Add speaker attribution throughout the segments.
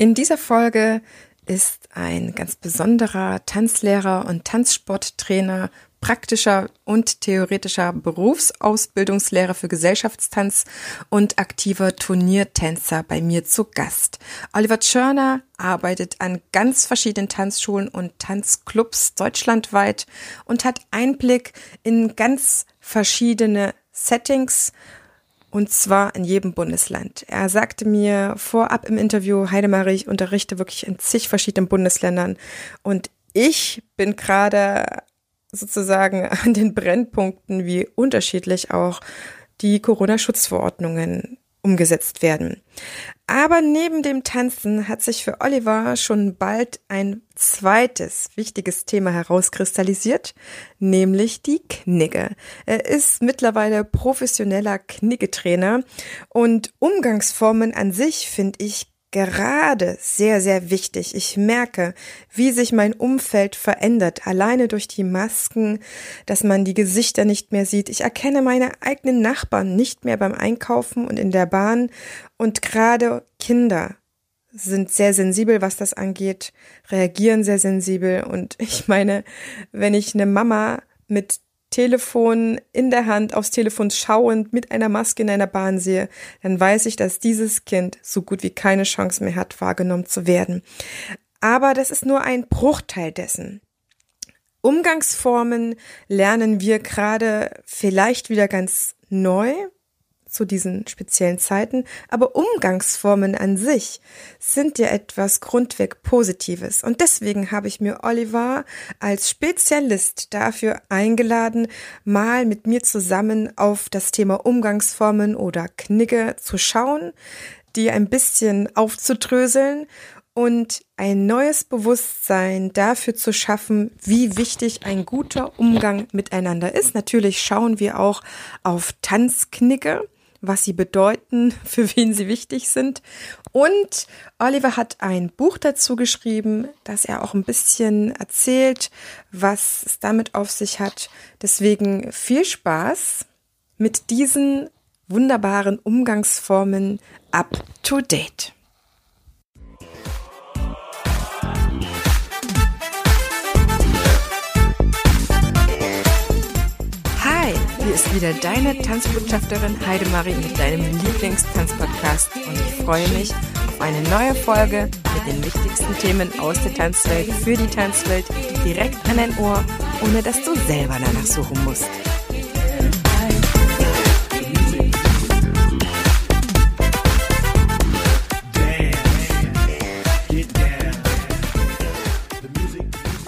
Speaker 1: In dieser Folge ist ein ganz besonderer Tanzlehrer und Tanzsporttrainer, praktischer und theoretischer Berufsausbildungslehrer für Gesellschaftstanz und aktiver Turniertänzer bei mir zu Gast. Oliver Tschörner arbeitet an ganz verschiedenen Tanzschulen und Tanzclubs deutschlandweit und hat Einblick in ganz verschiedene Settings und zwar in jedem Bundesland. Er sagte mir vorab im Interview, Heidemarie, ich unterrichte wirklich in zig verschiedenen Bundesländern und ich bin gerade sozusagen an den Brennpunkten, wie unterschiedlich auch die Corona-Schutzverordnungen umgesetzt werden. Aber neben dem Tanzen hat sich für Oliver schon bald ein zweites wichtiges Thema herauskristallisiert, nämlich die Knigge. Er ist mittlerweile professioneller Kniggetrainer und Umgangsformen an sich finde ich gerade sehr, sehr wichtig. Ich merke, wie sich mein Umfeld verändert, alleine durch die Masken, dass man die Gesichter nicht mehr sieht. Ich erkenne meine eigenen Nachbarn nicht mehr beim Einkaufen und in der Bahn und gerade Kinder sind sehr sensibel, was das angeht, reagieren sehr sensibel und ich meine, wenn ich eine Mama mit Telefon in der Hand, aufs Telefon schauend, mit einer Maske in einer Bahn sehe, dann weiß ich, dass dieses Kind so gut wie keine Chance mehr hat, wahrgenommen zu werden. Aber das ist nur ein Bruchteil dessen. Umgangsformen lernen wir gerade vielleicht wieder ganz neu, zu diesen speziellen Zeiten, aber Umgangsformen an sich sind ja etwas grundweg Positives. Und deswegen habe ich mir Oliver als Spezialist dafür eingeladen, mal mit mir zusammen auf das Thema Umgangsformen oder Knigge zu schauen, die ein bisschen aufzudröseln und ein neues Bewusstsein dafür zu schaffen, wie wichtig ein guter Umgang miteinander ist. Natürlich schauen wir auch auf Tanzknicke was sie bedeuten, für wen sie wichtig sind. Und Oliver hat ein Buch dazu geschrieben, dass er auch ein bisschen erzählt, was es damit auf sich hat. Deswegen viel Spaß mit diesen wunderbaren Umgangsformen up to date. Ist wieder deine Tanzbotschafterin Heidemarie mit deinem Lieblingstanzpodcast und ich freue mich auf eine neue Folge mit den wichtigsten Themen aus der Tanzwelt für die Tanzwelt direkt an dein Ohr, ohne dass du selber danach suchen musst.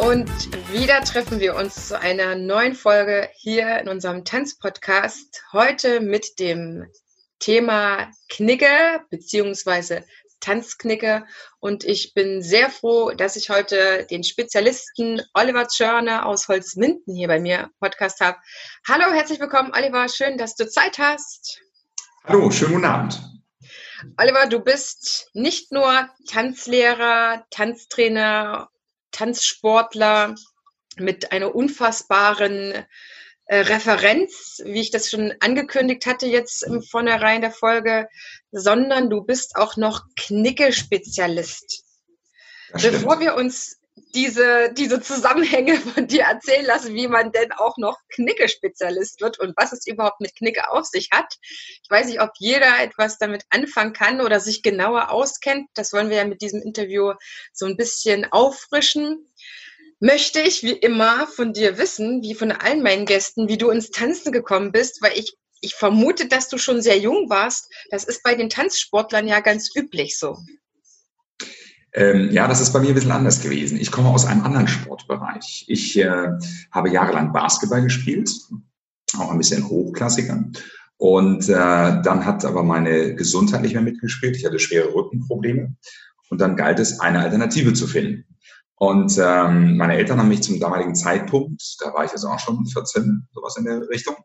Speaker 1: Und wieder treffen wir uns zu einer neuen Folge hier in unserem Tanzpodcast. Heute mit dem Thema Knicke bzw. Tanzknicke. Und ich bin sehr froh, dass ich heute den Spezialisten Oliver Tschörner aus Holzminden hier bei mir Podcast habe. Hallo, herzlich willkommen, Oliver. Schön, dass du Zeit hast.
Speaker 2: Hallo, schönen guten Abend.
Speaker 1: Oliver, du bist nicht nur Tanzlehrer, Tanztrainer Tanzsportler mit einer unfassbaren äh, Referenz, wie ich das schon angekündigt hatte jetzt im Vornherein der Folge, sondern du bist auch noch Knicke-Spezialist. Bevor wir uns diese, diese Zusammenhänge von dir erzählen lassen, wie man denn auch noch Knicke-Spezialist wird und was es überhaupt mit Knicke auf sich hat. Ich weiß nicht, ob jeder etwas damit anfangen kann oder sich genauer auskennt. Das wollen wir ja mit diesem Interview so ein bisschen auffrischen. Möchte ich wie immer von dir wissen, wie von allen meinen Gästen, wie du ins Tanzen gekommen bist, weil ich ich vermute, dass du schon sehr jung warst. Das ist bei den Tanzsportlern ja ganz üblich so.
Speaker 2: Ähm, ja, das ist bei mir ein bisschen anders gewesen. Ich komme aus einem anderen Sportbereich. Ich äh, habe jahrelang Basketball gespielt, auch ein bisschen Hochklassiker. Und äh, dann hat aber meine Gesundheit nicht mehr mitgespielt. Ich hatte schwere Rückenprobleme. Und dann galt es, eine Alternative zu finden. Und ähm, meine Eltern haben mich zum damaligen Zeitpunkt, da war ich jetzt auch schon 14, sowas in der Richtung,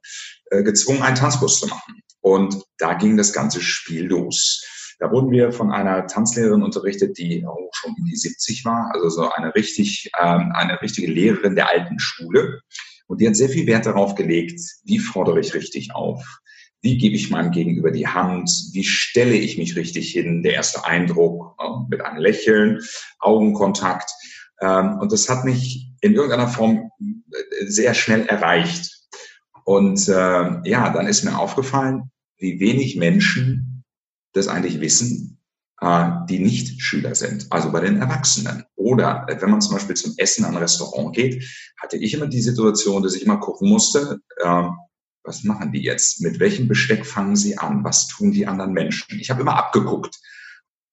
Speaker 2: äh, gezwungen, einen Tanzkurs zu machen. Und da ging das ganze Spiel los. Da wurden wir von einer Tanzlehrerin unterrichtet, die auch schon in die 70 war, also so eine richtig, ähm, eine richtige Lehrerin der alten Schule. Und die hat sehr viel Wert darauf gelegt, wie fordere ich richtig auf? wie gebe ich meinem Gegenüber die Hand, wie stelle ich mich richtig hin, der erste Eindruck ja, mit einem Lächeln, Augenkontakt. Ähm, und das hat mich in irgendeiner Form äh, sehr schnell erreicht. Und äh, ja, dann ist mir aufgefallen, wie wenig Menschen das eigentlich wissen, äh, die nicht Schüler sind, also bei den Erwachsenen. Oder wenn man zum Beispiel zum Essen an ein Restaurant geht, hatte ich immer die Situation, dass ich immer gucken musste, äh, was machen die jetzt? Mit welchem Besteck fangen sie an? Was tun die anderen Menschen? Ich habe immer abgeguckt.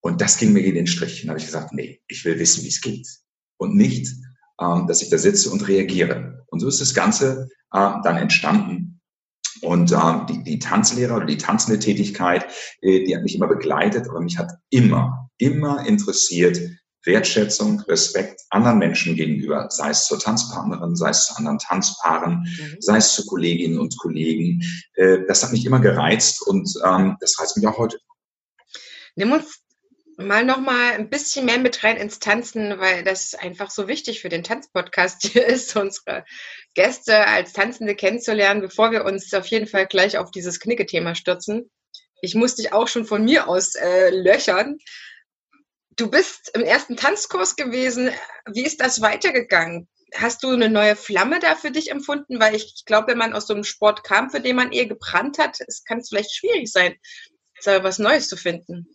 Speaker 2: Und das ging mir in den Strich. Dann habe ich gesagt, nee, ich will wissen, wie es geht. Und nicht, ähm, dass ich da sitze und reagiere. Und so ist das Ganze äh, dann entstanden. Und äh, die, die Tanzlehrer oder die tanzende Tätigkeit, äh, die hat mich immer begleitet, aber mich hat immer, immer interessiert, Wertschätzung, Respekt anderen Menschen gegenüber, sei es zur Tanzpartnerin, sei es zu anderen Tanzpaaren, mhm. sei es zu Kolleginnen und Kollegen. Äh, das hat mich immer gereizt und ähm, das reizt mich auch heute.
Speaker 1: Nimm uns mal noch mal ein bisschen mehr mit rein ins Tanzen, weil das einfach so wichtig für den Tanzpodcast hier ist, unsere Gäste als Tanzende kennenzulernen, bevor wir uns auf jeden Fall gleich auf dieses Knicke-Thema stürzen. Ich muss dich auch schon von mir aus äh, löchern. Du bist im ersten Tanzkurs gewesen. Wie ist das weitergegangen? Hast du eine neue Flamme da für dich empfunden? Weil ich glaube, wenn man aus so einem Sport kam, für den man eher gebrannt hat, es kann es vielleicht schwierig sein, was Neues zu finden.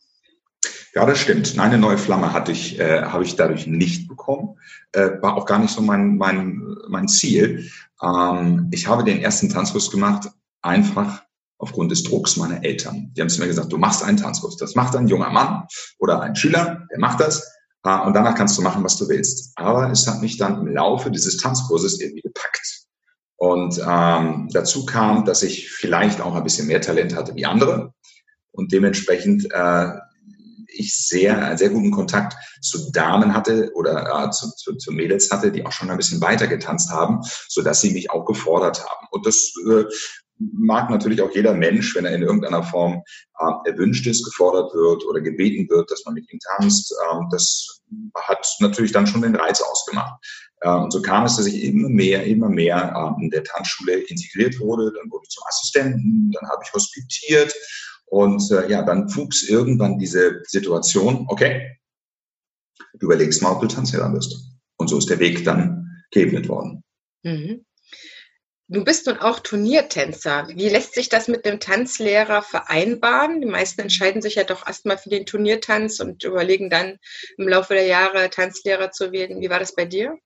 Speaker 2: Ja, das stimmt. Nein, eine neue Flamme hatte ich, äh, habe ich dadurch nicht bekommen. Äh, war auch gar nicht so mein, mein, mein Ziel. Ähm, ich habe den ersten Tanzkurs gemacht, einfach aufgrund des Drucks meiner Eltern. Die haben zu mir gesagt, du machst einen Tanzkurs. Das macht ein junger Mann oder ein Schüler, der macht das. Äh, und danach kannst du machen, was du willst. Aber es hat mich dann im Laufe dieses Tanzkurses irgendwie gepackt. Und ähm, dazu kam, dass ich vielleicht auch ein bisschen mehr Talent hatte wie andere und dementsprechend äh, ich sehr, einen sehr guten Kontakt zu Damen hatte oder äh, zu, zu, zu Mädels hatte, die auch schon ein bisschen weiter getanzt haben, so dass sie mich auch gefordert haben. Und das äh, mag natürlich auch jeder Mensch, wenn er in irgendeiner Form äh, erwünscht ist, gefordert wird oder gebeten wird, dass man mit ihm tanzt. Äh, das hat natürlich dann schon den Reiz ausgemacht. Und so kam es, dass ich immer mehr, immer mehr äh, in der Tanzschule integriert wurde. Dann wurde ich zum Assistenten, dann habe ich hospitiert und äh, ja, dann wuchs irgendwann diese Situation, okay, du überlegst mal, ob du Tanzlehrer wirst. Und so ist der Weg dann geebnet worden. Mhm.
Speaker 1: Du bist nun auch Turniertänzer. Wie lässt sich das mit dem Tanzlehrer vereinbaren? Die meisten entscheiden sich ja doch erstmal für den Turniertanz und überlegen dann im Laufe der Jahre Tanzlehrer zu werden. Wie war das bei dir?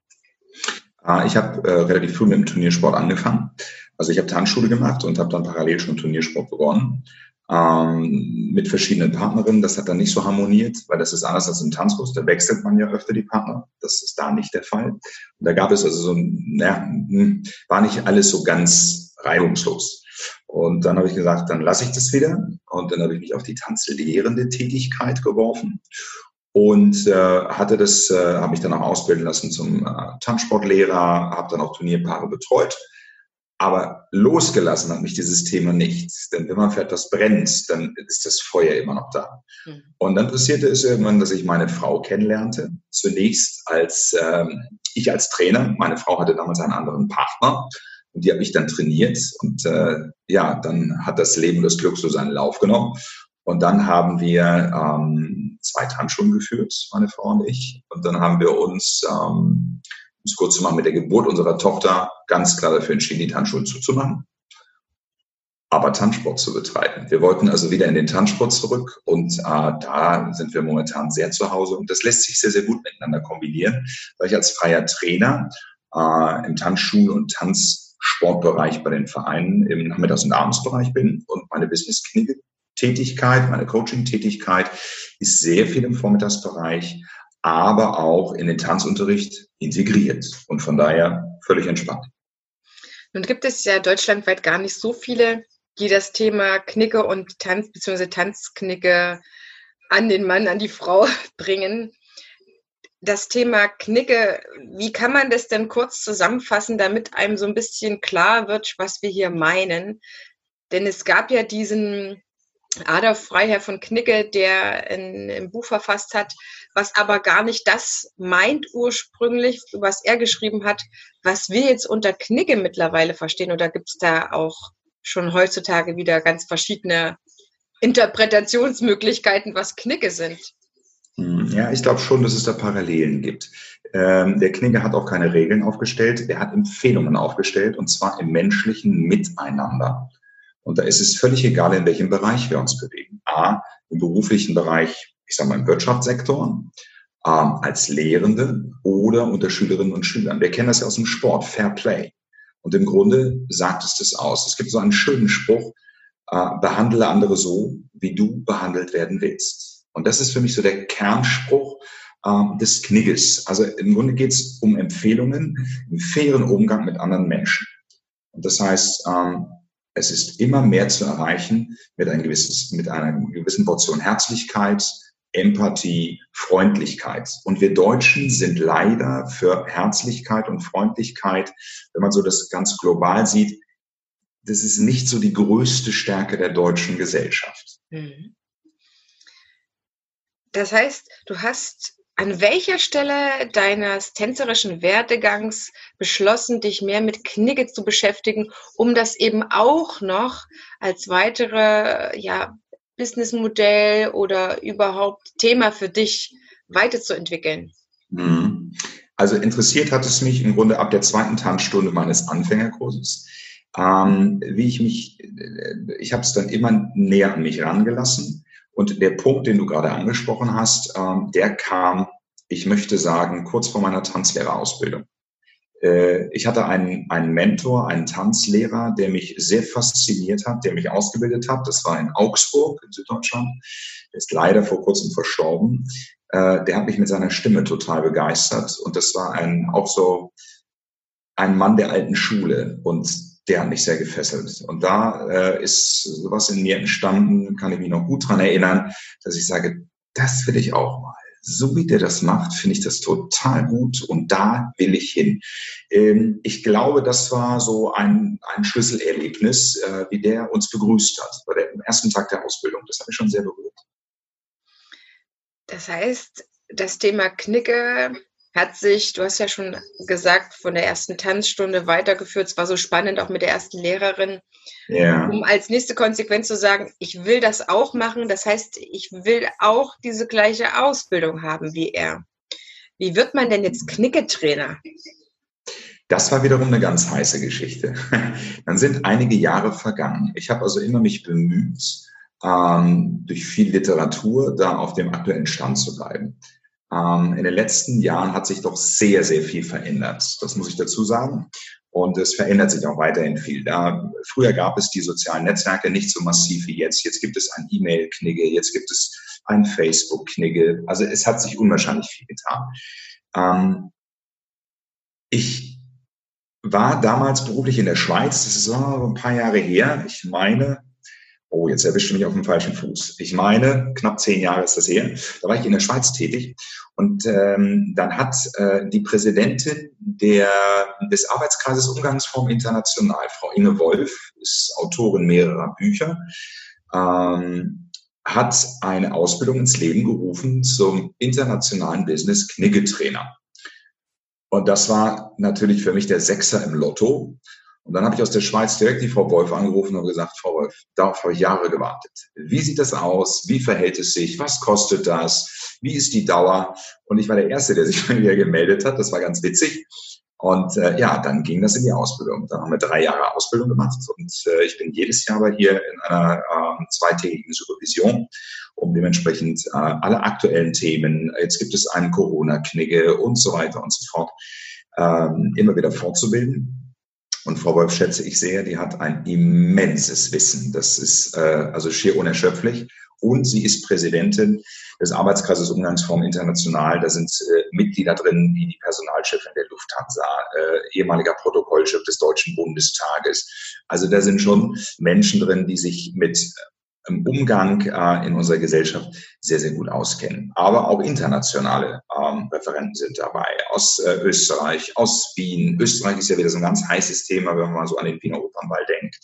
Speaker 2: Ah, ich habe äh, relativ früh mit dem Turniersport angefangen. Also ich habe Tanzschule gemacht und habe dann parallel schon Turniersport begonnen ähm, mit verschiedenen Partnerinnen. Das hat dann nicht so harmoniert, weil das ist anders als im Tanzkurs. Da wechselt man ja öfter die Partner. Das ist da nicht der Fall. Und da gab es also so ein, naja, hm, war nicht alles so ganz reibungslos. Und dann habe ich gesagt, dann lasse ich das wieder. Und dann habe ich mich auf die tanzlehrende Tätigkeit geworfen und äh, hatte das, äh, habe mich dann auch ausbilden lassen zum äh, Tanzsportlehrer, habe dann auch Turnierpaare betreut aber losgelassen hat mich dieses Thema nicht. Denn wenn man für etwas brennt, dann ist das Feuer immer noch da. Mhm. Und dann passierte es irgendwann, dass ich meine Frau kennenlernte. Zunächst als ähm, ich als Trainer. Meine Frau hatte damals einen anderen Partner. Und die hat mich dann trainiert. Und äh, ja, dann hat das Leben das Glück so seinen Lauf genommen. Und dann haben wir ähm, zwei Tanzschulen geführt, meine Frau und ich. Und dann haben wir uns ähm, um es kurz zu machen, mit der Geburt unserer Tochter ganz klar dafür entschieden, die Tanzschulen zuzumachen, aber Tanzsport zu betreiben. Wir wollten also wieder in den Tanzsport zurück und äh, da sind wir momentan sehr zu Hause und das lässt sich sehr, sehr gut miteinander kombinieren, weil ich als freier Trainer äh, im Tanzschul- und Tanzsportbereich bei den Vereinen im Nachmittags- und Abendsbereich bin und meine Business-Tätigkeit, meine Coaching-Tätigkeit ist sehr viel im Vormittagsbereich, aber auch in den Tanzunterricht integriert und von daher völlig entspannt.
Speaker 1: Nun gibt es ja deutschlandweit gar nicht so viele, die das Thema Knicke und Tanz bzw. Tanzknicke an den Mann, an die Frau bringen. Das Thema Knicke, wie kann man das denn kurz zusammenfassen, damit einem so ein bisschen klar wird, was wir hier meinen? Denn es gab ja diesen Adolf Freiherr von Knicke, der ein, ein Buch verfasst hat, was aber gar nicht das meint ursprünglich, was er geschrieben hat, was wir jetzt unter Knicke mittlerweile verstehen. Oder gibt es da auch schon heutzutage wieder ganz verschiedene Interpretationsmöglichkeiten, was Knicke sind.
Speaker 2: Hm, ja, ich glaube schon, dass es da Parallelen gibt. Ähm, der Knigge hat auch keine Regeln aufgestellt, der hat Empfehlungen aufgestellt und zwar im menschlichen Miteinander. Und da ist es völlig egal, in welchem Bereich wir uns bewegen. A, im beruflichen Bereich, ich sage mal im Wirtschaftssektor, ähm, als Lehrende oder unter Schülerinnen und Schülern. Wir kennen das ja aus dem Sport, Fair Play. Und im Grunde sagt es das aus. Es gibt so einen schönen Spruch, äh, behandle andere so, wie du behandelt werden willst. Und das ist für mich so der Kernspruch äh, des Knigges. Also im Grunde geht es um Empfehlungen im fairen Umgang mit anderen Menschen. Und das heißt, ähm, es ist immer mehr zu erreichen mit, ein gewisses, mit einer gewissen Portion Herzlichkeit, Empathie, Freundlichkeit. Und wir Deutschen sind leider für Herzlichkeit und Freundlichkeit, wenn man so das ganz global sieht, das ist nicht so die größte Stärke der deutschen Gesellschaft. Mhm.
Speaker 1: Das heißt, du hast an welcher Stelle deines tänzerischen Werdegangs beschlossen, dich mehr mit Knigge zu beschäftigen, um das eben auch noch als weitere ja, Businessmodell oder überhaupt Thema für dich weiterzuentwickeln?
Speaker 2: Mhm. Also interessiert hat es mich im Grunde ab der zweiten Tanzstunde meines Anfängerkurses. Ähm, wie ich mich, ich habe es dann immer näher an mich rangelassen. Und der Punkt, den du gerade angesprochen hast, ähm, der kam, ich möchte sagen, kurz vor meiner Tanzlehrerausbildung. Äh, ich hatte einen, einen Mentor, einen Tanzlehrer, der mich sehr fasziniert hat, der mich ausgebildet hat. Das war in Augsburg in Süddeutschland. Der ist leider vor kurzem verstorben. Äh, der hat mich mit seiner Stimme total begeistert. Und das war ein, auch so ein Mann der alten Schule. Und der hat mich sehr gefesselt. Und da äh, ist sowas in mir entstanden, kann ich mich noch gut dran erinnern, dass ich sage, das will ich auch mal so wie der das macht, finde ich das total gut und da will ich hin. Ähm, ich glaube, das war so ein, ein Schlüsselerlebnis, äh, wie der uns begrüßt hat bei dem ersten Tag der Ausbildung. Das hat mich schon sehr berührt.
Speaker 1: Das heißt, das Thema Knicke hat sich, du hast ja schon gesagt, von der ersten Tanzstunde weitergeführt. Es war so spannend, auch mit der ersten Lehrerin. Ja. Um als nächste Konsequenz zu sagen, ich will das auch machen. Das heißt, ich will auch diese gleiche Ausbildung haben wie er. Wie wird man denn jetzt Knicketrainer?
Speaker 2: Das war wiederum eine ganz heiße Geschichte. Dann sind einige Jahre vergangen. Ich habe also immer mich bemüht, ähm, durch viel Literatur da auf dem aktuellen Stand zu bleiben. Ähm, in den letzten Jahren hat sich doch sehr, sehr viel verändert. Das muss ich dazu sagen. Und es verändert sich auch weiterhin viel. Da, früher gab es die sozialen Netzwerke nicht so massiv wie jetzt. Jetzt gibt es ein E-Mail-Knigge, jetzt gibt es ein Facebook-Knigge. Also es hat sich unwahrscheinlich viel getan. Ähm, ich war damals beruflich in der Schweiz, das ist so ein paar Jahre her. Ich meine, oh, jetzt erwischt du mich auf dem falschen Fuß. Ich meine, knapp zehn Jahre ist das her. Da war ich in der Schweiz tätig und ähm, dann hat äh, die Präsidentin der, des Arbeitskreises Umgangsform International, Frau Inge Wolf, ist Autorin mehrerer Bücher, ähm, hat eine Ausbildung ins Leben gerufen zum internationalen Business Kniggetrainer. Und das war natürlich für mich der Sechser im Lotto. Und dann habe ich aus der Schweiz direkt die Frau Wolf angerufen und gesagt, Frau Wolf, darauf habe ich Jahre gewartet. Wie sieht das aus? Wie verhält es sich? Was kostet das? Wie ist die Dauer? Und ich war der Erste, der sich bei mir gemeldet hat. Das war ganz witzig. Und äh, ja, dann ging das in die Ausbildung. Dann haben wir drei Jahre Ausbildung gemacht und äh, ich bin jedes Jahr bei hier in einer äh, zweitägigen Supervision, um dementsprechend äh, alle aktuellen Themen, jetzt gibt es einen Corona-Knigge und so weiter und so fort, ähm, immer wieder fortzubilden. Und Frau Wolf schätze ich sehr, die hat ein immenses Wissen. Das ist äh, also schier unerschöpflich. Und sie ist Präsidentin des Arbeitskreises Umgangsform International. Da sind äh, Mitglieder drin, wie die Personalchefin der Lufthansa, äh, ehemaliger Protokollchef des Deutschen Bundestages. Also da sind schon Menschen drin, die sich mit im Umgang äh, in unserer Gesellschaft sehr, sehr gut auskennen. Aber auch internationale ähm, Referenten sind dabei, aus äh, Österreich, aus Wien. Österreich ist ja wieder so ein ganz heißes Thema, wenn man so an den Wiener Opernball denkt.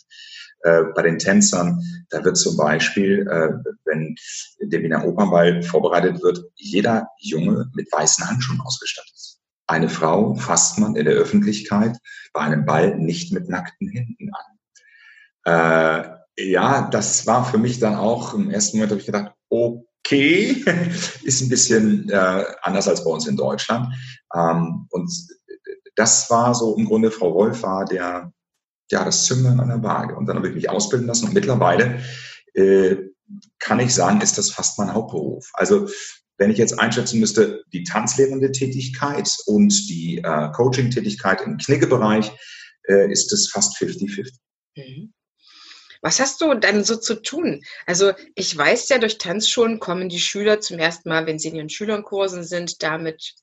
Speaker 2: Äh, bei den Tänzern, da wird zum Beispiel, äh, wenn der Wiener Opernball vorbereitet wird, jeder Junge mit weißen Handschuhen ausgestattet. Eine Frau fasst man in der Öffentlichkeit bei einem Ball nicht mit nackten Händen an. Ja, das war für mich dann auch, im ersten Moment habe ich gedacht, okay, ist ein bisschen äh, anders als bei uns in Deutschland. Ähm, und das war so im Grunde, Frau Wolf war der, ja, das Zünglein an der Waage. Und dann habe ich mich ausbilden lassen und mittlerweile äh, kann ich sagen, ist das fast mein Hauptberuf. Also wenn ich jetzt einschätzen müsste, die tanzlehrende Tätigkeit und die äh, Coaching-Tätigkeit im Knickebereich, äh, ist es fast 50-50. Mhm.
Speaker 1: Was hast du dann so zu tun? Also ich weiß ja, durch Tanzschulen kommen die Schüler zum ersten Mal, wenn sie in ihren Schülerkursen sind, damit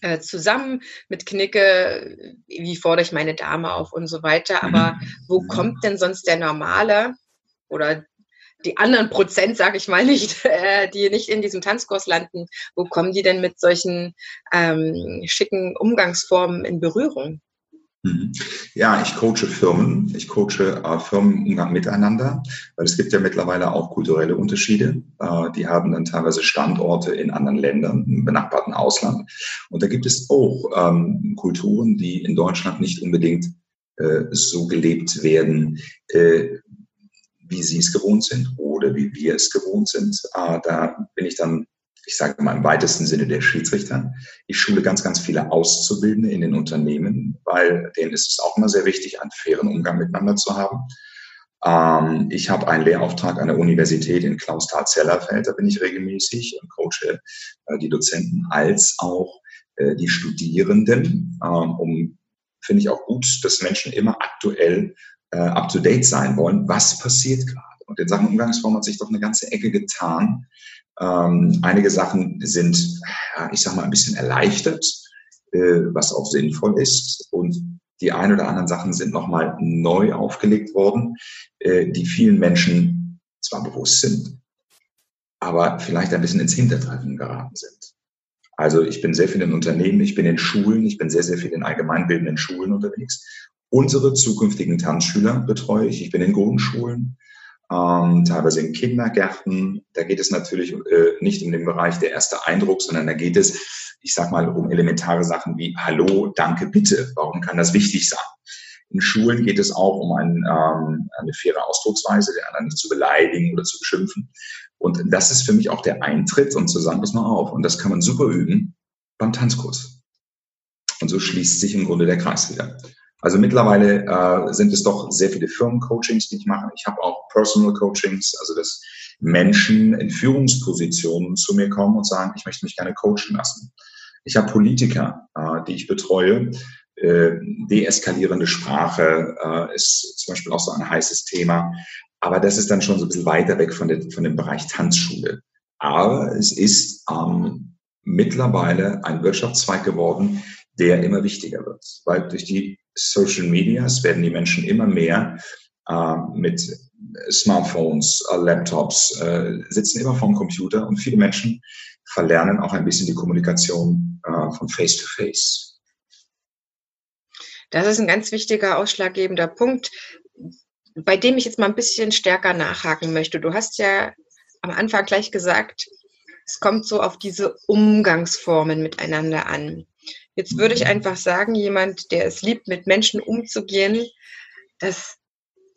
Speaker 1: äh, zusammen mit Knicke, wie fordere ich meine Dame auf und so weiter. Aber mhm. wo kommt denn sonst der normale oder die anderen Prozent, sage ich mal nicht, äh, die nicht in diesem Tanzkurs landen, wo kommen die denn mit solchen ähm, schicken Umgangsformen in Berührung?
Speaker 2: Mhm. Ja, ich coache Firmen. Ich coache äh, Firmen Umgang miteinander, weil es gibt ja mittlerweile auch kulturelle Unterschiede. Äh, die haben dann teilweise Standorte in anderen Ländern, im benachbarten Ausland. Und da gibt es auch ähm, Kulturen, die in Deutschland nicht unbedingt äh, so gelebt werden, äh, wie sie es gewohnt sind oder wie wir es gewohnt sind. Äh, da bin ich dann ich sage mal im weitesten Sinne der Schiedsrichter. Ich schule ganz, ganz viele Auszubildende in den Unternehmen, weil denen ist es auch immer sehr wichtig, einen fairen Umgang miteinander zu haben. Ähm, ich habe einen Lehrauftrag an der Universität in Klausthal-Zellerfeld, da bin ich regelmäßig und coache äh, die Dozenten als auch äh, die Studierenden, ähm, um finde ich auch gut, dass Menschen immer aktuell äh, up-to-date sein wollen. Was passiert gerade? Und in Sachen Umgangsform hat sich doch eine ganze Ecke getan. Ähm, einige Sachen sind, ich sag mal, ein bisschen erleichtert, äh, was auch sinnvoll ist. Und die ein oder anderen Sachen sind nochmal neu aufgelegt worden, äh, die vielen Menschen zwar bewusst sind, aber vielleicht ein bisschen ins Hintertreffen geraten sind. Also ich bin sehr viel in Unternehmen, ich bin in Schulen, ich bin sehr, sehr viel in allgemeinbildenden Schulen unterwegs. Unsere zukünftigen Tanzschüler betreue ich. Ich bin in Grundschulen, ähm, teilweise in Kindergärten. Da geht es natürlich äh, nicht um den Bereich der erste Eindruck, sondern da geht es, ich sag mal, um elementare Sachen wie Hallo, danke, bitte. Warum kann das wichtig sein? In Schulen geht es auch um ein, ähm, eine faire Ausdrucksweise, der anderen nicht zu beleidigen oder zu beschimpfen. Und das ist für mich auch der Eintritt und zu sagen, pass mal auf. Und das kann man super üben beim Tanzkurs. Und so schließt sich im Grunde der Kreis wieder. Also mittlerweile äh, sind es doch sehr viele Firmencoachings, die ich mache. Ich habe auch Personal Coachings, also dass Menschen in Führungspositionen zu mir kommen und sagen, ich möchte mich gerne coachen lassen. Ich habe Politiker, äh, die ich betreue. Äh, deeskalierende Sprache äh, ist zum Beispiel auch so ein heißes Thema. Aber das ist dann schon so ein bisschen weiter weg von, der, von dem Bereich Tanzschule. Aber es ist ähm, mittlerweile ein Wirtschaftszweig geworden, der immer wichtiger wird, weil durch die Social Medias werden die Menschen immer mehr äh, mit Smartphones, äh, Laptops, äh, sitzen immer vorm Computer und viele Menschen verlernen auch ein bisschen die Kommunikation äh, von Face to Face.
Speaker 1: Das ist ein ganz wichtiger, ausschlaggebender Punkt, bei dem ich jetzt mal ein bisschen stärker nachhaken möchte. Du hast ja am Anfang gleich gesagt, es kommt so auf diese Umgangsformen miteinander an. Jetzt würde ich einfach sagen, jemand, der es liebt, mit Menschen umzugehen, das,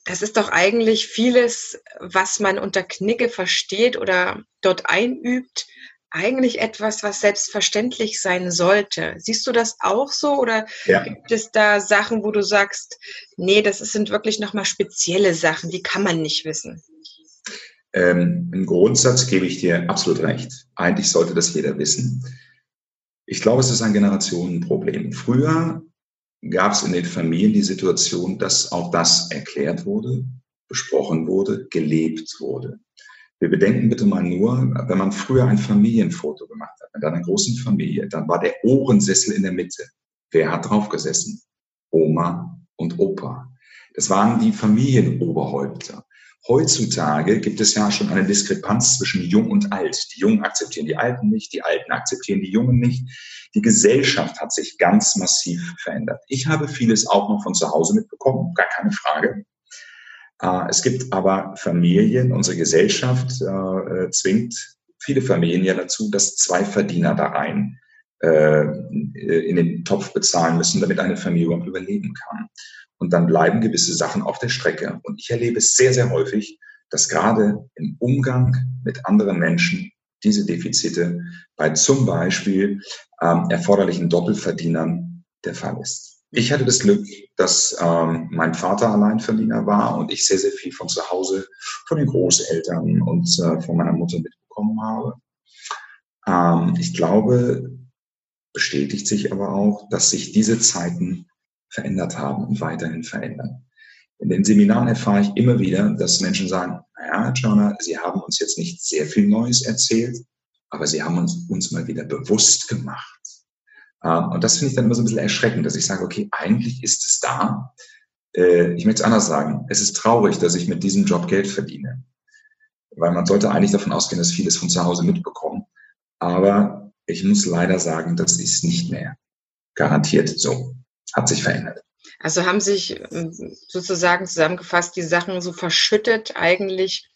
Speaker 1: das ist doch eigentlich vieles, was man unter Knigge versteht oder dort einübt, eigentlich etwas, was selbstverständlich sein sollte. Siehst du das auch so oder ja. gibt es da Sachen, wo du sagst, nee, das sind wirklich nochmal spezielle Sachen, die kann man nicht wissen?
Speaker 2: Ähm, Im Grundsatz gebe ich dir absolut recht. Eigentlich sollte das jeder wissen. Ich glaube, es ist ein Generationenproblem. Früher gab es in den Familien die Situation, dass auch das erklärt wurde, besprochen wurde, gelebt wurde. Wir bedenken bitte mal nur, wenn man früher ein Familienfoto gemacht hat, mit einer großen Familie, dann war der Ohrensessel in der Mitte. Wer hat drauf gesessen? Oma und Opa. Das waren die Familienoberhäupter. Heutzutage gibt es ja schon eine Diskrepanz zwischen Jung und Alt. Die Jungen akzeptieren die Alten nicht, die Alten akzeptieren die Jungen nicht. Die Gesellschaft hat sich ganz massiv verändert. Ich habe vieles auch noch von zu Hause mitbekommen, gar keine Frage. Äh, es gibt aber Familien, unsere Gesellschaft äh, zwingt viele Familien ja dazu, dass zwei Verdiener da rein äh, in den Topf bezahlen müssen, damit eine Familie überhaupt überleben kann. Und dann bleiben gewisse Sachen auf der Strecke. Und ich erlebe es sehr, sehr häufig, dass gerade im Umgang mit anderen Menschen diese Defizite bei zum Beispiel ähm, erforderlichen Doppelverdienern der Fall ist. Ich hatte das Glück, dass ähm, mein Vater Alleinverdiener war und ich sehr, sehr viel von zu Hause, von den Großeltern und äh, von meiner Mutter mitbekommen habe. Ähm, ich glaube, bestätigt sich aber auch, dass sich diese Zeiten verändert haben und weiterhin verändern. In den Seminaren erfahre ich immer wieder, dass Menschen sagen, naja, Jonah, Sie haben uns jetzt nicht sehr viel Neues erzählt, aber Sie haben uns, uns mal wieder bewusst gemacht. Ähm, und das finde ich dann immer so ein bisschen erschreckend, dass ich sage, okay, eigentlich ist es da. Äh, ich möchte es anders sagen. Es ist traurig, dass ich mit diesem Job Geld verdiene. Weil man sollte eigentlich davon ausgehen, dass vieles von zu Hause mitbekommen. Aber ich muss leider sagen, das ist nicht mehr garantiert so. Hat sich verändert.
Speaker 1: Also haben sich ähm, sozusagen zusammengefasst die Sachen so verschüttet. Eigentlich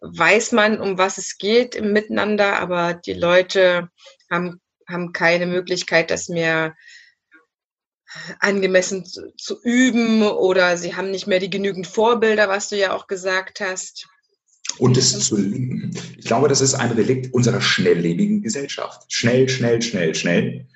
Speaker 1: weiß man, um was es geht im Miteinander, aber die Leute haben, haben keine Möglichkeit, das mehr angemessen zu, zu üben oder sie haben nicht mehr die genügend Vorbilder, was du ja auch gesagt hast.
Speaker 2: Und es zu lieben. Ich glaube, das ist ein Relikt unserer schnelllebigen Gesellschaft. Schnell, schnell, schnell, schnell.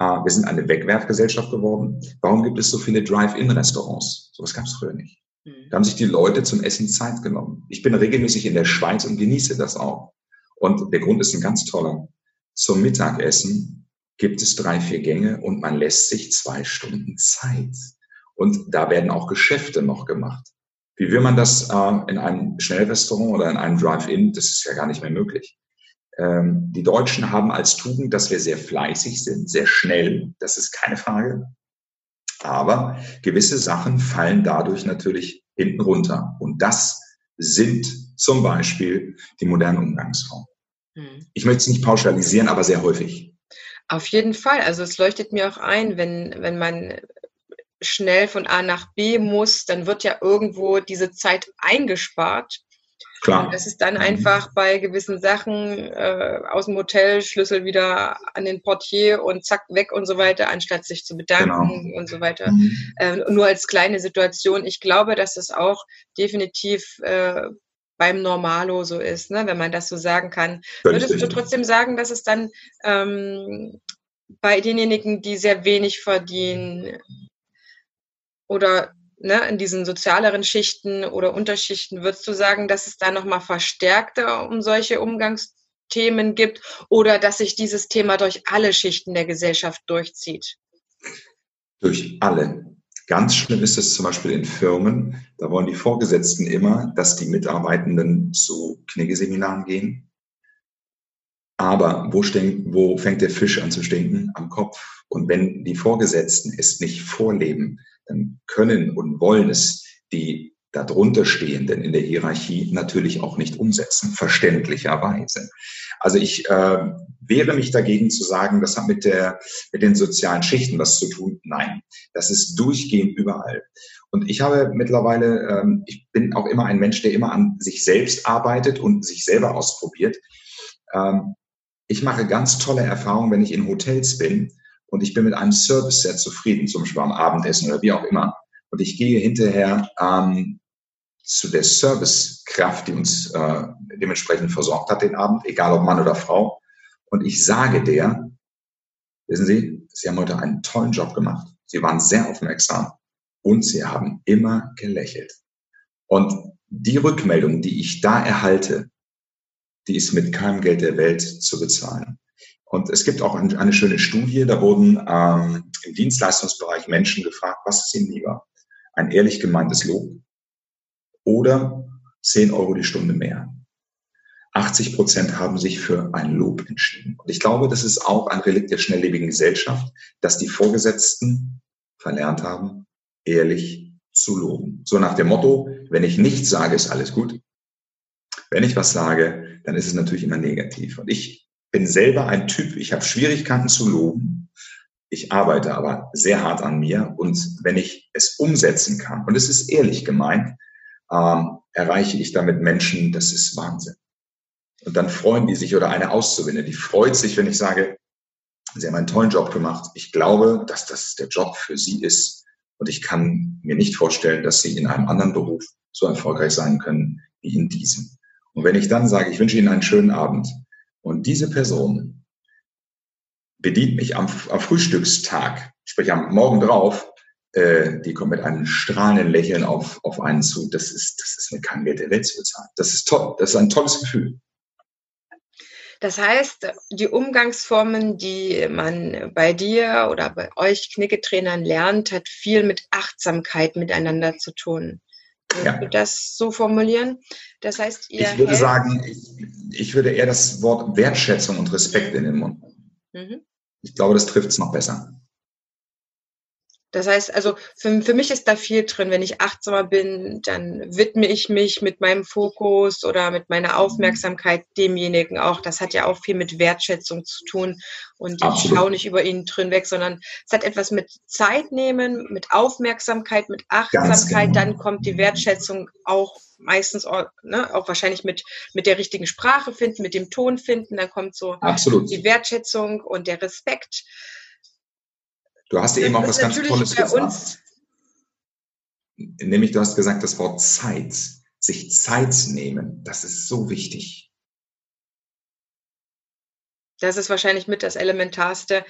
Speaker 2: Ah, wir sind eine Wegwerfgesellschaft geworden. Warum gibt es so viele Drive-In-Restaurants? Sowas gab es früher nicht. Mhm. Da haben sich die Leute zum Essen Zeit genommen. Ich bin regelmäßig in der Schweiz und genieße das auch. Und der Grund ist ein ganz toller. Zum Mittagessen gibt es drei, vier Gänge und man lässt sich zwei Stunden Zeit. Und da werden auch Geschäfte noch gemacht. Wie will man das äh, in einem Schnellrestaurant oder in einem Drive-In? Das ist ja gar nicht mehr möglich. Ähm, die Deutschen haben als Tugend, dass wir sehr fleißig sind, sehr schnell, das ist keine Frage. Aber gewisse Sachen fallen dadurch natürlich hinten runter. Und das sind zum Beispiel die modernen Umgangsformen. Hm. Ich möchte es nicht pauschalisieren, aber sehr häufig.
Speaker 1: Auf jeden Fall. Also es leuchtet mir auch ein, wenn, wenn man schnell von A nach B muss, dann wird ja irgendwo diese Zeit eingespart. Klar. Und das ist dann einfach bei gewissen Sachen äh, aus dem Hotel Schlüssel wieder an den Portier und zack weg und so weiter, anstatt sich zu bedanken genau. und so weiter. Mhm. Äh, nur als kleine Situation. Ich glaube, dass es auch definitiv äh, beim Normalo so ist, ne? wenn man das so sagen kann. Völlig Würdest du trotzdem sagen, dass es dann ähm, bei denjenigen, die sehr wenig verdienen oder ne, in diesen sozialeren Schichten oder Unterschichten, würdest du sagen, dass es da nochmal verstärkter um solche Umgangsthemen gibt oder dass sich dieses Thema durch alle Schichten der Gesellschaft durchzieht?
Speaker 2: Durch alle. Ganz schlimm ist es zum Beispiel in Firmen. Da wollen die Vorgesetzten immer, dass die Mitarbeitenden zu Kniggeseminaren gehen. Aber wo, stink, wo fängt der Fisch an zu stinken? Am Kopf. Und wenn die Vorgesetzten es nicht vorleben, können und wollen es die darunter stehenden in der Hierarchie natürlich auch nicht umsetzen, verständlicherweise. Also ich äh, wehre mich dagegen zu sagen, das hat mit, der, mit den sozialen Schichten was zu tun. Nein, das ist durchgehend überall. Und ich habe mittlerweile, ähm, ich bin auch immer ein Mensch, der immer an sich selbst arbeitet und sich selber ausprobiert. Ähm, ich mache ganz tolle Erfahrungen, wenn ich in Hotels bin und ich bin mit einem Service sehr zufrieden, zum Beispiel am Abendessen oder wie auch immer. Und ich gehe hinterher ähm, zu der Servicekraft, die uns äh, dementsprechend versorgt hat den Abend, egal ob Mann oder Frau. Und ich sage der, wissen Sie, Sie haben heute einen tollen Job gemacht. Sie waren sehr aufmerksam und Sie haben immer gelächelt. Und die Rückmeldung, die ich da erhalte, die ist mit keinem Geld der Welt zu bezahlen. Und es gibt auch eine schöne Studie, da wurden ähm, im Dienstleistungsbereich Menschen gefragt, was ist ihnen lieber? Ein ehrlich gemeintes Lob oder 10 Euro die Stunde mehr? 80 Prozent haben sich für ein Lob entschieden. Und ich glaube, das ist auch ein Relikt der schnelllebigen Gesellschaft, dass die Vorgesetzten verlernt haben, ehrlich zu loben. So nach dem Motto, wenn ich nichts sage, ist alles gut. Wenn ich was sage, dann ist es natürlich immer negativ. Und ich bin selber ein Typ, ich habe Schwierigkeiten zu loben. Ich arbeite aber sehr hart an mir und wenn ich es umsetzen kann, und es ist ehrlich gemeint, ähm, erreiche ich damit Menschen, das ist Wahnsinn. Und dann freuen die sich oder eine Auszubildende, die freut sich, wenn ich sage, Sie haben einen tollen Job gemacht. Ich glaube, dass das der Job für Sie ist, Und ich kann mir nicht vorstellen, dass sie in einem anderen Beruf so erfolgreich sein können wie in diesem. Und wenn ich dann sage, ich wünsche Ihnen einen schönen Abend und diese Person bedient mich am, am Frühstückstag, sprich am Morgen drauf, äh, die kommt mit einem strahlenden Lächeln auf, auf einen zu. Das ist, das ist mir kein Geld der Welt zu bezahlen. Das ist toll. Das ist ein tolles Gefühl.
Speaker 1: Das heißt, die Umgangsformen, die man bei dir oder bei euch Knicketrainern lernt, hat viel mit Achtsamkeit miteinander zu tun. Ja. das so formulieren? Das heißt,
Speaker 2: ihr. Ich würde sagen, ich, ich, würde eher das Wort Wertschätzung und Respekt in den Mund nehmen. Mhm. Ich glaube, das trifft es noch besser.
Speaker 1: Das heißt, also für, für mich ist da viel drin. Wenn ich achtsamer bin, dann widme ich mich mit meinem Fokus oder mit meiner Aufmerksamkeit demjenigen auch. Das hat ja auch viel mit Wertschätzung zu tun. Und ich schaue nicht über ihn drin weg, sondern es hat etwas mit Zeit nehmen, mit Aufmerksamkeit, mit Achtsamkeit. Genau. Dann kommt die Wertschätzung auch meistens auch, ne, auch wahrscheinlich mit, mit der richtigen Sprache finden, mit dem Ton finden. Dann kommt so
Speaker 2: Absolut.
Speaker 1: die Wertschätzung und der Respekt.
Speaker 2: Du hast ja eben auch was ganz Tolles gesagt. Nämlich, du hast gesagt, das Wort Zeit, sich Zeit nehmen, das ist so wichtig.
Speaker 1: Das ist wahrscheinlich mit das Elementarste.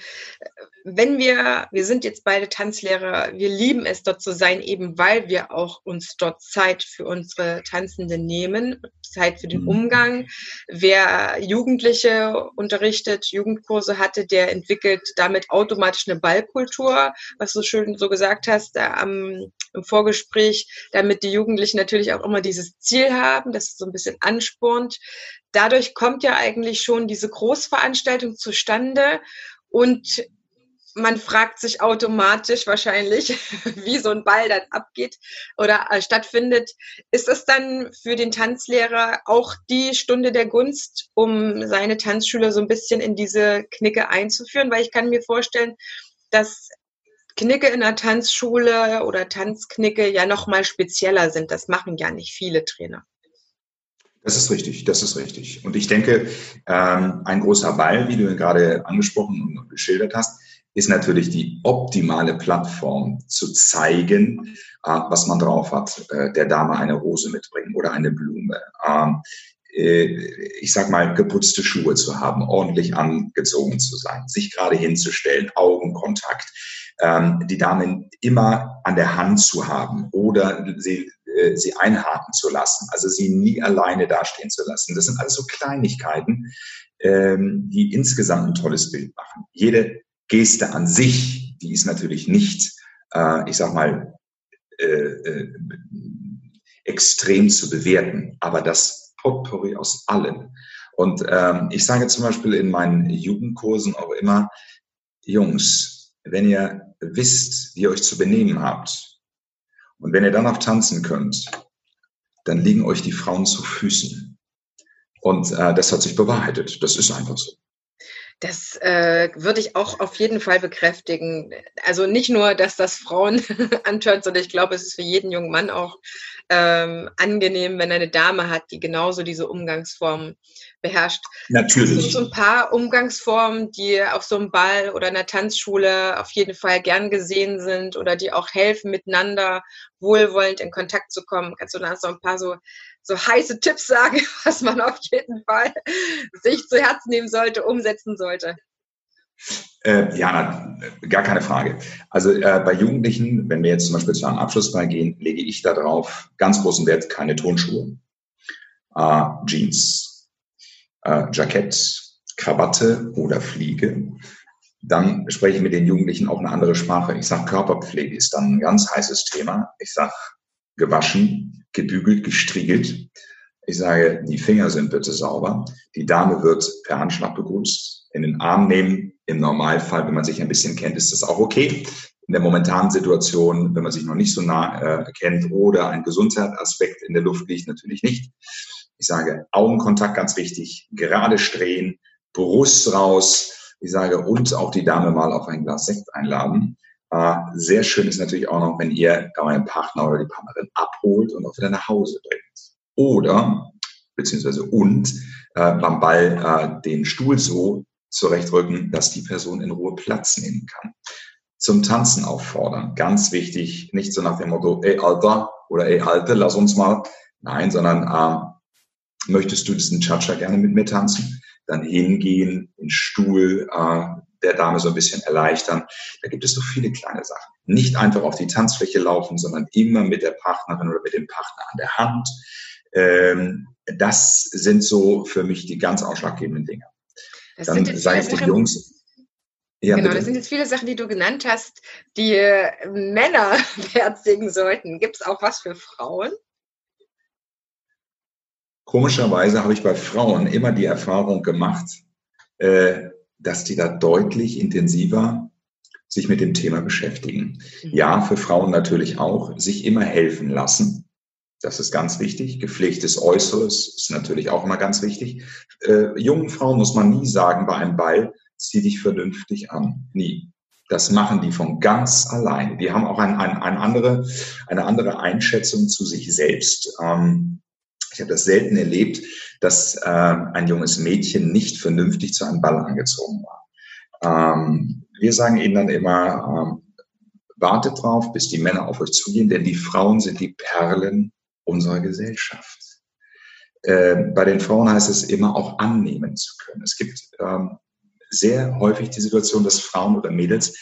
Speaker 1: Wenn wir, wir sind jetzt beide Tanzlehrer, wir lieben es dort zu sein, eben weil wir auch uns dort Zeit für unsere Tanzenden nehmen, Zeit für den mhm. Umgang. Wer Jugendliche unterrichtet, Jugendkurse hatte, der entwickelt damit automatisch eine Ballkultur, was du schön so gesagt hast da am, im Vorgespräch, damit die Jugendlichen natürlich auch immer dieses Ziel haben, das so ein bisschen anspornt dadurch kommt ja eigentlich schon diese Großveranstaltung zustande und man fragt sich automatisch wahrscheinlich, wie so ein Ball dann abgeht oder äh, stattfindet. Ist es dann für den Tanzlehrer auch die Stunde der Gunst, um seine Tanzschüler so ein bisschen in diese Knicke einzuführen? Weil ich kann mir vorstellen, dass Knicke in der Tanzschule oder Tanzknicke ja noch mal spezieller sind. Das machen ja nicht viele Trainer.
Speaker 2: Das ist richtig, das ist richtig. Und ich denke, ähm, ein großer Ball, wie du ihn gerade angesprochen und geschildert hast, ist natürlich die optimale Plattform zu zeigen, äh, was man drauf hat. Äh, der Dame eine Rose mitbringen oder eine Blume. Ähm, äh, ich sag mal, geputzte Schuhe zu haben, ordentlich angezogen zu sein, sich gerade hinzustellen, Augenkontakt, ähm, die Dame immer an der Hand zu haben oder sie äh, sie einhaken zu lassen, also sie nie alleine dastehen zu lassen. Das sind alles so Kleinigkeiten, ähm, die insgesamt ein tolles Bild machen. Jede Geste an sich, die ist natürlich nicht, äh, ich sag mal, äh, äh, extrem zu bewerten, aber das Potpourri aus allen. Und ähm, ich sage zum Beispiel in meinen Jugendkursen auch immer, Jungs, wenn ihr wisst, wie ihr euch zu benehmen habt, und wenn ihr dann noch tanzen könnt, dann liegen euch die Frauen zu Füßen. Und äh, das hat sich bewahrheitet. Das ist einfach so.
Speaker 1: Das äh, würde ich auch auf jeden Fall bekräftigen. Also nicht nur, dass das Frauen antört, sondern ich glaube, es ist für jeden jungen Mann auch ähm, angenehm, wenn er eine Dame hat, die genauso diese Umgangsformen beherrscht.
Speaker 2: Natürlich. Es
Speaker 1: gibt so ein paar Umgangsformen, die auf so einem Ball oder einer Tanzschule auf jeden Fall gern gesehen sind oder die auch helfen, miteinander wohlwollend in Kontakt zu kommen. Kannst du da so ein paar so so heiße Tipps sagen, was man auf jeden Fall sich zu Herzen nehmen sollte, umsetzen sollte?
Speaker 2: Äh, ja, gar keine Frage. Also äh, bei Jugendlichen, wenn wir jetzt zum Beispiel zu einem Abschlussball gehen, lege ich darauf ganz großen Wert, keine Tonschuhe, äh, Jeans, äh, Jackett, Krawatte oder Fliege. Dann spreche ich mit den Jugendlichen auch eine andere Sprache. Ich sage, Körperpflege ist dann ein ganz heißes Thema. Ich sage, gewaschen, gebügelt, gestriegelt. Ich sage, die Finger sind bitte sauber. Die Dame wird per Handschlag begrüßt, in den Arm nehmen. Im Normalfall, wenn man sich ein bisschen kennt, ist das auch okay. In der momentanen Situation, wenn man sich noch nicht so nah äh, kennt oder ein Gesundheitsaspekt in der Luft liegt, natürlich nicht. Ich sage, Augenkontakt ganz wichtig, gerade strehen, Brust raus. Ich sage, und auch die Dame mal auf ein Glas Sekt einladen. Äh, sehr schön ist natürlich auch noch, wenn ihr euren Partner oder die Partnerin abholt und auch wieder nach Hause bringt. Oder, beziehungsweise und, äh, beim Ball äh, den Stuhl so zurechtrücken, dass die Person in Ruhe Platz nehmen kann. zum Tanzen auffordern. Ganz wichtig, nicht so nach dem Motto, ey Alter oder ey Alte, lass uns mal. Nein, sondern äh, möchtest du diesen Cha-Cha gerne mit mir tanzen? Dann hingehen, den Stuhl äh, der Dame so ein bisschen erleichtern. Da gibt es so viele kleine Sachen. Nicht einfach auf die Tanzfläche laufen, sondern immer mit der Partnerin oder mit dem Partner an der Hand. Ähm, das sind so für mich die ganz ausschlaggebenden Dinge.
Speaker 1: Das Dann sage ich den Jungs, ja, genau, bitte. das sind jetzt viele Sachen, die du genannt hast, die äh, Männer beherzigen sollten. Gibt es auch was für Frauen?
Speaker 2: Komischerweise habe ich bei Frauen immer die Erfahrung gemacht, äh, dass die da deutlich intensiver sich mit dem Thema beschäftigen. Mhm. Ja, für Frauen natürlich auch, sich immer helfen lassen. Das ist ganz wichtig. Gepflegtes Äußeres ist natürlich auch immer ganz wichtig. Äh, jungen Frauen muss man nie sagen bei einem Ball, zieh dich vernünftig an. Nie. Das machen die von ganz allein. Die haben auch ein, ein, ein andere, eine andere Einschätzung zu sich selbst. Ähm, ich habe das selten erlebt, dass äh, ein junges Mädchen nicht vernünftig zu einem Ball angezogen war. Ähm, wir sagen ihnen dann immer, ähm, wartet drauf, bis die Männer auf euch zugehen, denn die Frauen sind die Perlen unserer Gesellschaft. Äh, bei den Frauen heißt es immer auch annehmen zu können. Es gibt ähm, sehr häufig die Situation, dass Frauen oder Mädels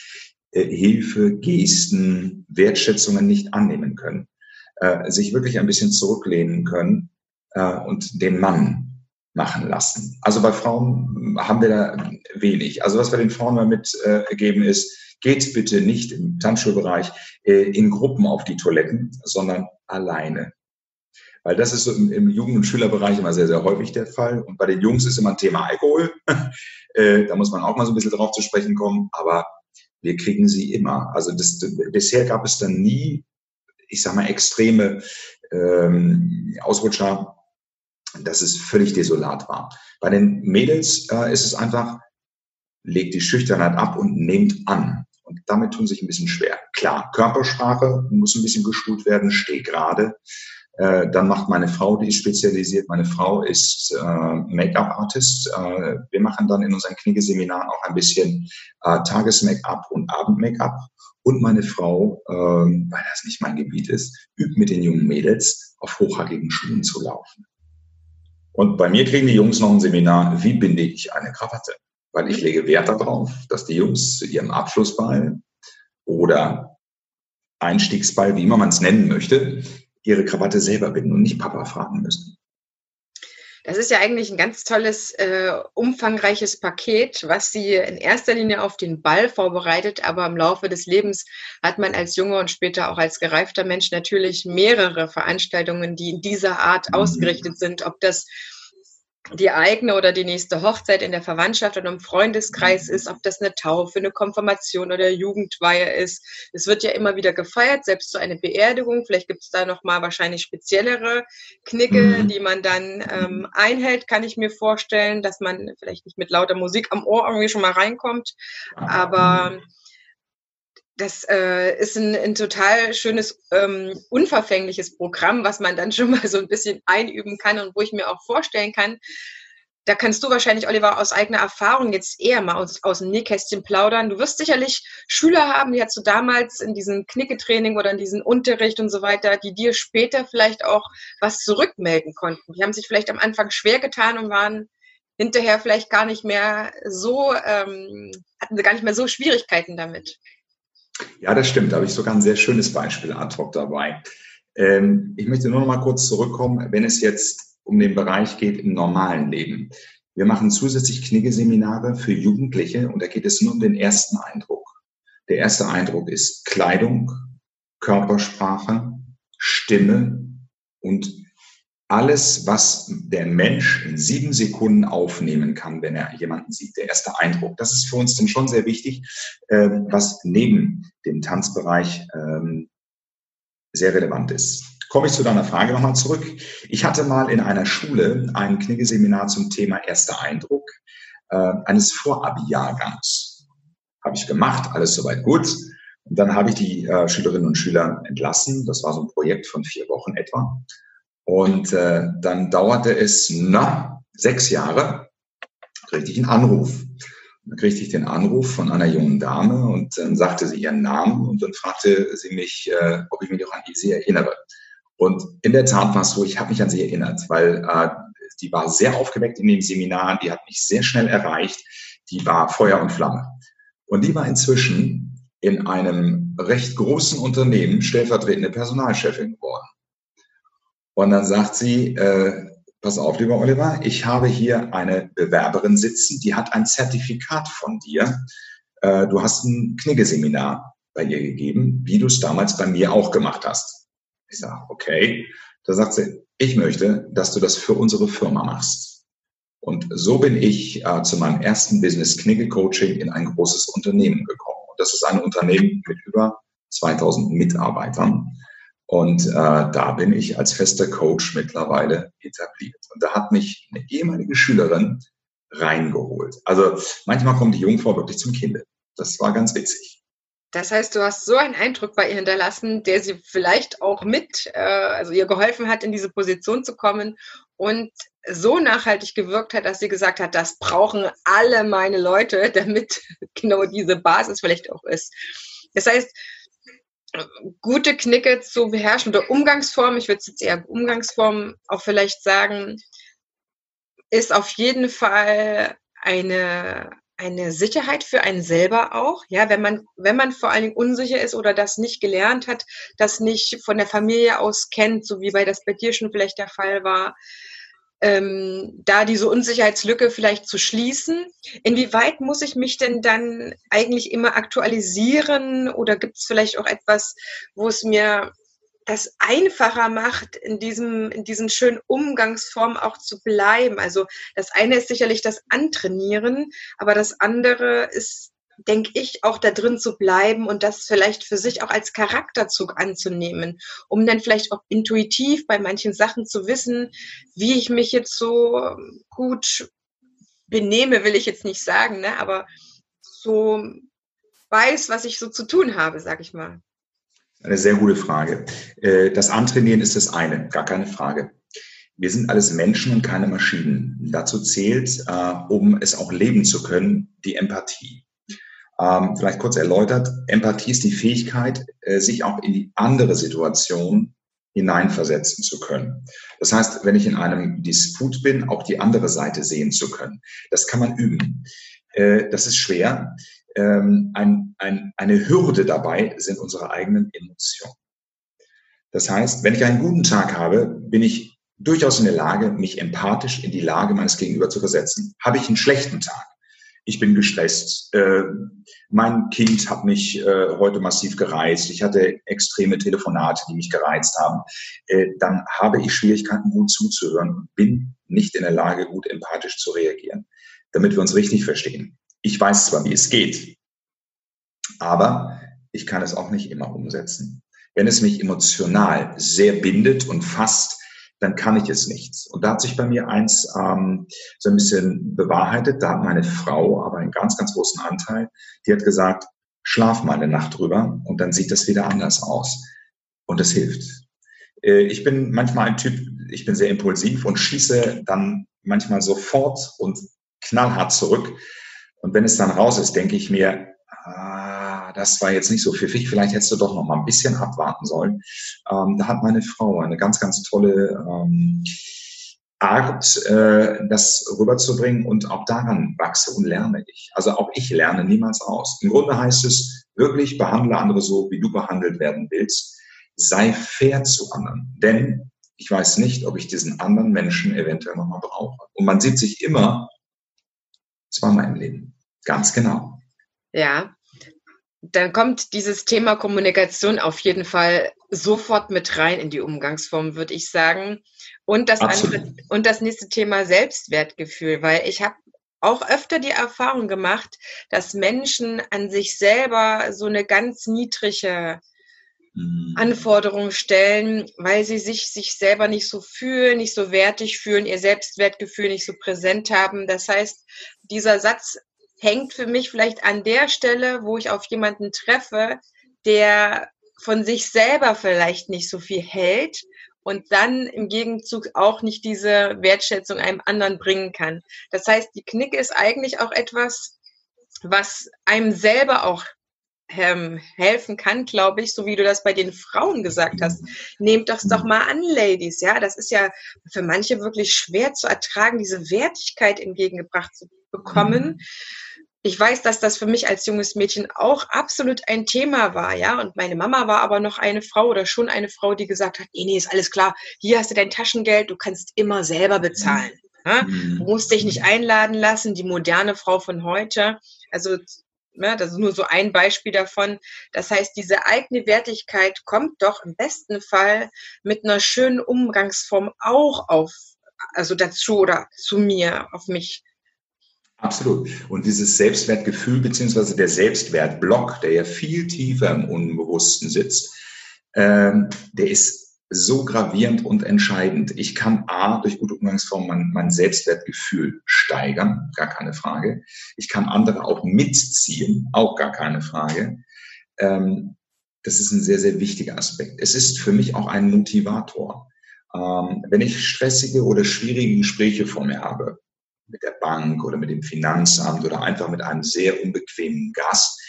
Speaker 2: äh, Hilfe, Gesten, Wertschätzungen nicht annehmen können, äh, sich wirklich ein bisschen zurücklehnen können äh, und den Mann machen lassen. Also bei Frauen haben wir da wenig. Also was wir den Frauen mal mitgeben äh, ist, geht bitte nicht im Tanzschulbereich äh, in Gruppen auf die Toiletten, sondern alleine. Weil das ist so im, im Jugend- und Schülerbereich immer sehr, sehr häufig der Fall. Und bei den Jungs ist immer ein Thema Alkohol. äh, da muss man auch mal so ein bisschen drauf zu sprechen kommen. Aber wir kriegen sie immer. Also das, bisher gab es dann nie, ich sag mal, extreme ähm, Ausrutscher, dass es völlig desolat war. Bei den Mädels äh, ist es einfach, legt die Schüchternheit ab und nehmt an. Und damit tun sich ein bisschen schwer. Klar, Körpersprache muss ein bisschen geschult werden, steh gerade. Äh, dann macht meine Frau, die ist spezialisiert. Meine Frau ist äh, Make-up-Artist. Äh, wir machen dann in unseren Knigge-Seminaren auch ein bisschen äh, Tages-Make-up und Abend-Make-up. Und meine Frau, äh, weil das nicht mein Gebiet ist, übt mit den jungen Mädels auf hochhackigen Schuhen zu laufen. Und bei mir kriegen die Jungs noch ein Seminar, wie binde ich eine Krawatte? Weil ich lege Wert darauf, dass die Jungs zu ihrem Abschlussball oder Einstiegsball, wie immer man es nennen möchte, ihre Krawatte selber binden und nicht Papa fragen müssen.
Speaker 1: Das ist ja eigentlich ein ganz tolles, äh, umfangreiches Paket, was Sie in erster Linie auf den Ball vorbereitet. Aber im Laufe des Lebens hat man als junger und später auch als gereifter Mensch natürlich mehrere Veranstaltungen, die in dieser Art mhm. ausgerichtet sind. Ob das die eigene oder die nächste Hochzeit in der Verwandtschaft oder im Freundeskreis ist, ob das eine Taufe, eine Konfirmation oder Jugendweihe ist. Es wird ja immer wieder gefeiert, selbst so eine Beerdigung. Vielleicht gibt es da nochmal wahrscheinlich speziellere Knicke, mhm. die man dann ähm, einhält, kann ich mir vorstellen, dass man vielleicht nicht mit lauter Musik am Ohr irgendwie schon mal reinkommt. Aber das äh, ist ein, ein total schönes, ähm, unverfängliches Programm, was man dann schon mal so ein bisschen einüben kann und wo ich mir auch vorstellen kann, da kannst du wahrscheinlich, Oliver, aus eigener Erfahrung jetzt eher mal aus, aus dem Nähkästchen plaudern. Du wirst sicherlich Schüler haben, die hast du damals in diesem Knicketraining oder in diesem Unterricht und so weiter, die dir später vielleicht auch was zurückmelden konnten. Die haben sich vielleicht am Anfang schwer getan und waren hinterher vielleicht gar nicht mehr so, ähm, hatten sie gar nicht mehr so Schwierigkeiten damit.
Speaker 2: Ja, das stimmt. Da habe ich sogar ein sehr schönes Beispiel ad hoc dabei. Ähm, ich möchte nur noch mal kurz zurückkommen, wenn es jetzt um den Bereich geht im normalen Leben. Wir machen zusätzlich Kniggeseminare für Jugendliche und da geht es nur um den ersten Eindruck. Der erste Eindruck ist Kleidung, Körpersprache, Stimme und alles, was der Mensch in sieben Sekunden aufnehmen kann, wenn er jemanden sieht, der erste Eindruck. Das ist für uns dann schon sehr wichtig, ähm, was neben dem Tanzbereich ähm, sehr relevant ist. Komme ich zu deiner Frage nochmal zurück. Ich hatte mal in einer Schule ein Kniggeseminar zum Thema erster Eindruck äh, eines Vorabi-Jahrgangs. Habe ich gemacht, alles soweit gut. Und dann habe ich die äh, Schülerinnen und Schüler entlassen. Das war so ein Projekt von vier Wochen etwa. Und äh, dann dauerte es na, sechs Jahre, kriegte ich einen Anruf. Dann kriegte ich den Anruf von einer jungen Dame und dann sagte sie ihren Namen und dann fragte sie mich, äh, ob ich mich noch an sie erinnere. Und in der Tat war es so, ich habe mich an sie erinnert, weil äh, die war sehr aufgeweckt in dem Seminar, die hat mich sehr schnell erreicht, die war Feuer und Flamme. Und die war inzwischen in einem recht großen Unternehmen stellvertretende Personalchefin geworden. Und dann sagt sie, äh, pass auf, lieber Oliver, ich habe hier eine Bewerberin sitzen, die hat ein Zertifikat von dir. Äh, du hast ein Kniggeseminar bei ihr gegeben, wie du es damals bei mir auch gemacht hast. Ich sage, okay. Da sagt sie, ich möchte, dass du das für unsere Firma machst. Und so bin ich äh, zu meinem ersten Business Knigge Coaching in ein großes Unternehmen gekommen. Und das ist ein Unternehmen mit über 2000 Mitarbeitern. Und äh, da bin ich als fester Coach mittlerweile etabliert. Und da hat mich eine ehemalige Schülerin reingeholt. Also manchmal kommt die Jungfrau wirklich zum Kinde. Das war ganz witzig.
Speaker 1: Das heißt, du hast so einen Eindruck bei ihr hinterlassen, der sie vielleicht auch mit, äh, also ihr geholfen hat, in diese Position zu kommen und so nachhaltig gewirkt hat, dass sie gesagt hat, das brauchen alle meine Leute, damit genau diese Basis vielleicht auch ist. Das heißt, gute Knicke zu beherrschen oder Umgangsform, ich würde jetzt eher Umgangsform auch vielleicht sagen, ist auf jeden Fall eine, eine Sicherheit für einen selber auch. Ja, wenn man, wenn man vor allen Dingen unsicher ist oder das nicht gelernt hat, das nicht von der Familie aus kennt, so wie bei das bei dir schon vielleicht der Fall war, ähm, da diese Unsicherheitslücke vielleicht zu schließen. Inwieweit muss ich mich denn dann eigentlich immer aktualisieren oder gibt es vielleicht auch etwas, wo es mir das einfacher macht, in diesem, in diesen schönen Umgangsformen auch zu bleiben. Also das eine ist sicherlich das Antrainieren, aber das andere ist denke ich, auch da drin zu bleiben und das vielleicht für sich auch als Charakterzug anzunehmen, um dann vielleicht auch intuitiv bei manchen Sachen zu wissen, wie ich mich jetzt so gut benehme, will ich jetzt nicht sagen, ne? aber so weiß, was ich so zu tun habe, sag ich mal.
Speaker 2: Eine sehr gute Frage. Äh, das Antrainieren ist das eine, gar keine Frage. Wir sind alles Menschen und keine Maschinen. Dazu zählt, äh, um es auch leben zu können, die Empathie. Ähm, vielleicht kurz erläutert, Empathie ist die Fähigkeit, äh, sich auch in die andere Situation hineinversetzen zu können. Das heißt, wenn ich in einem Disput bin, auch die andere Seite sehen zu können. Das kann man üben. Äh, das ist schwer. Ähm, ein, ein, eine Hürde dabei sind unsere eigenen Emotionen. Das heißt, wenn ich einen guten Tag habe, bin ich durchaus in der Lage, mich empathisch in die Lage meines Gegenüber zu versetzen. Habe ich einen schlechten Tag, ich bin gestresst. Äh, mein Kind hat mich äh, heute massiv gereizt. Ich hatte extreme Telefonate, die mich gereizt haben. Äh, dann habe ich Schwierigkeiten, gut zuzuhören bin nicht in der Lage, gut empathisch zu reagieren. Damit wir uns richtig verstehen. Ich weiß zwar, wie es geht, aber ich kann es auch nicht immer umsetzen. Wenn es mich emotional sehr bindet und fasst, dann kann ich es nicht. Und da hat sich bei mir eins ähm, so ein bisschen bewahrheitet. Da hat meine Frau aber einen ganz, ganz großen Anteil. Die hat gesagt, schlaf mal eine Nacht drüber und dann sieht das wieder anders aus. Und das hilft. Äh, ich bin manchmal ein Typ, ich bin sehr impulsiv und schieße dann manchmal sofort und knallhart zurück. Und wenn es dann raus ist, denke ich mir, das war jetzt nicht so pfiffig, vielleicht hättest du doch noch mal ein bisschen abwarten sollen. Ähm, da hat meine Frau eine ganz, ganz tolle ähm, Art, äh, das rüberzubringen und auch daran wachse und lerne ich. Also auch ich lerne niemals aus. Im Grunde heißt es wirklich, behandle andere so, wie du behandelt werden willst. Sei fair zu anderen. Denn ich weiß nicht, ob ich diesen anderen Menschen eventuell nochmal brauche. Und man sieht sich immer zweimal im Leben. Ganz genau.
Speaker 1: Ja, dann kommt dieses Thema Kommunikation auf jeden Fall sofort mit rein in die Umgangsform, würde ich sagen. Und das andere, und das nächste Thema Selbstwertgefühl, weil ich habe auch öfter die Erfahrung gemacht, dass Menschen an sich selber so eine ganz niedrige mhm. Anforderung stellen, weil sie sich, sich selber nicht so fühlen, nicht so wertig fühlen, ihr Selbstwertgefühl nicht so präsent haben. Das heißt, dieser Satz hängt für mich vielleicht an der Stelle, wo ich auf jemanden treffe, der von sich selber vielleicht nicht so viel hält und dann im Gegenzug auch nicht diese Wertschätzung einem anderen bringen kann. Das heißt, die Knicke ist eigentlich auch etwas, was einem selber auch ähm, helfen kann, glaube ich, so wie du das bei den Frauen gesagt hast. Nehmt das doch mal an, Ladies. Ja, das ist ja für manche wirklich schwer zu ertragen, diese Wertigkeit entgegengebracht zu bekommen. Ich weiß, dass das für mich als junges Mädchen auch absolut ein Thema war, ja. Und meine Mama war aber noch eine Frau oder schon eine Frau, die gesagt hat, nee, nee, ist alles klar. Hier hast du dein Taschengeld, du kannst immer selber bezahlen. Ja? Du musst dich nicht einladen lassen, die moderne Frau von heute. Also ja, das ist nur so ein Beispiel davon. Das heißt, diese eigene Wertigkeit kommt doch im besten Fall mit einer schönen Umgangsform auch auf, also dazu oder zu mir, auf mich.
Speaker 2: Absolut. Und dieses Selbstwertgefühl beziehungsweise der Selbstwertblock, der ja viel tiefer im Unbewussten sitzt, ähm, der ist so gravierend und entscheidend. Ich kann A, durch gute Umgangsformen mein, mein Selbstwertgefühl steigern, gar keine Frage. Ich kann andere auch mitziehen, auch gar keine Frage. Ähm, das ist ein sehr, sehr wichtiger Aspekt. Es ist für mich auch ein Motivator. Ähm, wenn ich stressige oder schwierige Gespräche vor mir habe, mit der Bank oder mit dem Finanzamt oder einfach mit einem sehr unbequemen Gast,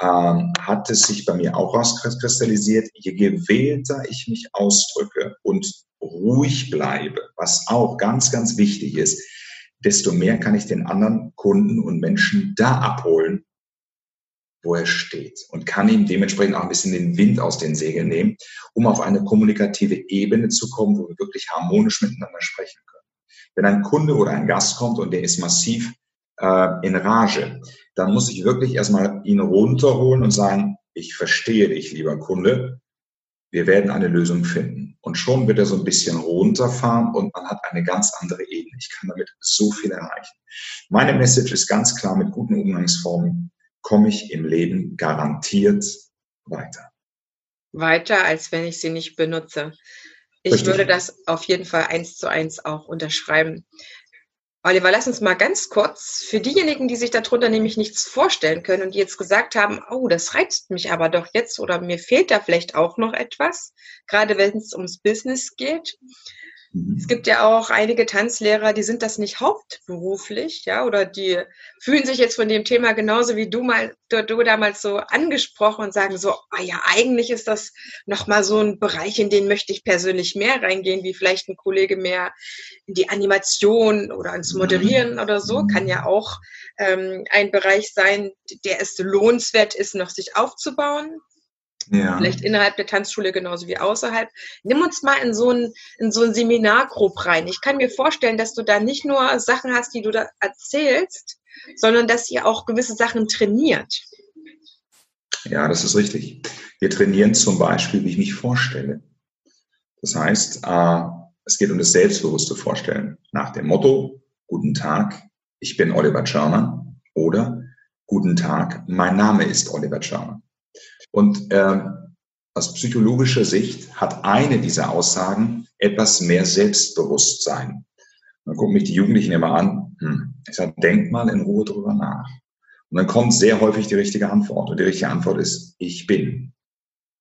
Speaker 2: ähm, hat es sich bei mir auch rauskristallisiert, je gewählter ich mich ausdrücke und ruhig bleibe, was auch ganz, ganz wichtig ist, desto mehr kann ich den anderen Kunden und Menschen da abholen, wo er steht und kann ihm dementsprechend auch ein bisschen den Wind aus den Segeln nehmen, um auf eine kommunikative Ebene zu kommen, wo wir wirklich harmonisch miteinander sprechen können. Wenn ein Kunde oder ein Gast kommt und der ist massiv äh, in Rage, dann muss ich wirklich erstmal ihn runterholen und sagen, ich verstehe dich, lieber Kunde. Wir werden eine Lösung finden. Und schon wird er so ein bisschen runterfahren und man hat eine ganz andere Ebene. Ich kann damit so viel erreichen. Meine Message ist ganz klar, mit guten Umgangsformen komme ich im Leben garantiert weiter.
Speaker 1: Weiter, als wenn ich sie nicht benutze. Ich Richtig. würde das auf jeden Fall eins zu eins auch unterschreiben. Oliver, lass uns mal ganz kurz für diejenigen, die sich darunter nämlich nichts vorstellen können und die jetzt gesagt haben, oh, das reizt mich aber doch jetzt oder mir fehlt da vielleicht auch noch etwas, gerade wenn es ums Business geht. Mhm. Es gibt ja auch einige Tanzlehrer, die sind das nicht hauptberuflich, ja, oder die fühlen sich jetzt von dem Thema genauso wie du mal, du, du damals so angesprochen und sagen so, ah ja, eigentlich ist das nochmal so ein Bereich, in den möchte ich persönlich mehr reingehen, wie vielleicht ein Kollege mehr in die Animation oder ins Moderieren oder so, kann ja auch ähm, ein Bereich sein, der es lohnenswert ist, noch sich aufzubauen. Ja. Vielleicht innerhalb der Tanzschule genauso wie außerhalb. Nimm uns mal in so ein, in so ein Seminar grob rein. Ich kann mir vorstellen, dass du da nicht nur Sachen hast, die du da erzählst, sondern dass ihr auch gewisse Sachen trainiert.
Speaker 2: Ja, das ist richtig. Wir trainieren zum Beispiel, wie ich mich vorstelle. Das heißt, äh, es geht um das selbstbewusste Vorstellen. Nach dem Motto, guten Tag, ich bin Oliver Czerner oder guten Tag, mein Name ist Oliver Czerner. Und äh, aus psychologischer Sicht hat eine dieser Aussagen etwas mehr Selbstbewusstsein. Dann gucken mich die Jugendlichen immer an. Hm. Ich sage, denk mal in Ruhe drüber nach. Und dann kommt sehr häufig die richtige Antwort. Und die richtige Antwort ist, ich bin.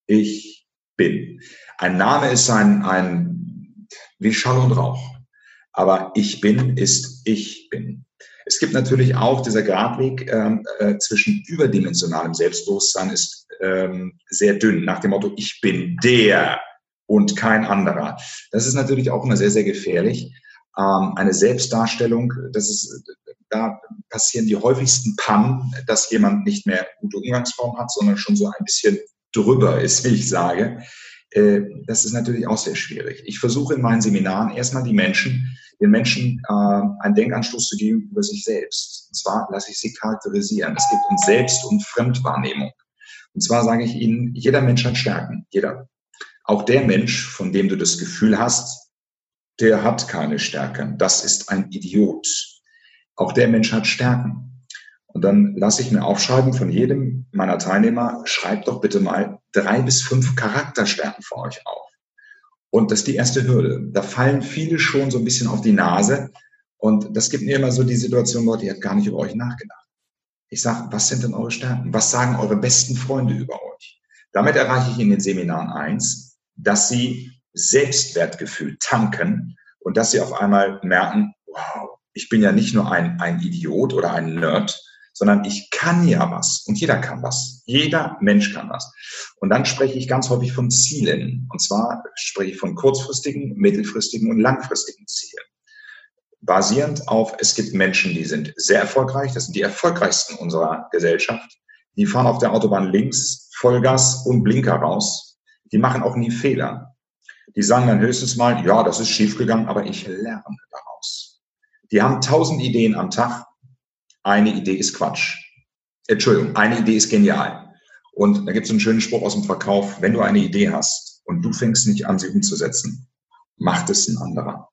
Speaker 2: Ich bin. Ein Name ist ein, ein wie Schall und Rauch. Aber ich bin ist ich bin. Es gibt natürlich auch dieser Gradweg ähm, äh, zwischen überdimensionalem Selbstbewusstsein ist ähm, sehr dünn, nach dem Motto, ich bin der und kein anderer. Das ist natürlich auch immer sehr, sehr gefährlich. Ähm, eine Selbstdarstellung, das ist, da passieren die häufigsten Pannen, dass jemand nicht mehr gute Umgangsform hat, sondern schon so ein bisschen drüber ist, wie ich sage. Äh, das ist natürlich auch sehr schwierig. Ich versuche in meinen Seminaren erstmal die Menschen, den Menschen äh, einen Denkanstoß zu geben über sich selbst. Und zwar lasse ich sie charakterisieren. Es geht um Selbst- und Fremdwahrnehmung. Und zwar sage ich Ihnen, jeder Mensch hat Stärken. Jeder. Auch der Mensch, von dem du das Gefühl hast, der hat keine Stärken. Das ist ein Idiot. Auch der Mensch hat Stärken. Und dann lasse ich mir aufschreiben von jedem meiner Teilnehmer, schreibt doch bitte mal drei bis fünf Charakterstärken für euch auf. Und das ist die erste Hürde. Da fallen viele schon so ein bisschen auf die Nase. Und das gibt mir immer so die Situation, Leute, ihr habt gar nicht über euch nachgedacht. Ich sage, was sind denn eure Stärken? Was sagen eure besten Freunde über euch? Damit erreiche ich in den Seminaren eins, dass sie Selbstwertgefühl tanken und dass sie auf einmal merken, wow, ich bin ja nicht nur ein, ein Idiot oder ein Nerd, sondern ich kann ja was und jeder kann was. Jeder Mensch kann was. Und dann spreche ich ganz häufig von Zielen. Und zwar spreche ich von kurzfristigen, mittelfristigen und langfristigen Zielen. Basierend auf, es gibt Menschen, die sind sehr erfolgreich, das sind die erfolgreichsten unserer Gesellschaft. Die fahren auf der Autobahn links, Vollgas und Blinker raus. Die machen auch nie Fehler. Die sagen dann höchstens mal, ja, das ist schiefgegangen, aber ich lerne daraus. Die haben tausend Ideen am Tag. Eine Idee ist Quatsch. Entschuldigung, eine Idee ist genial. Und da gibt es einen schönen Spruch aus dem Verkauf, wenn du eine Idee hast und du fängst nicht an, sie umzusetzen, macht es ein anderer.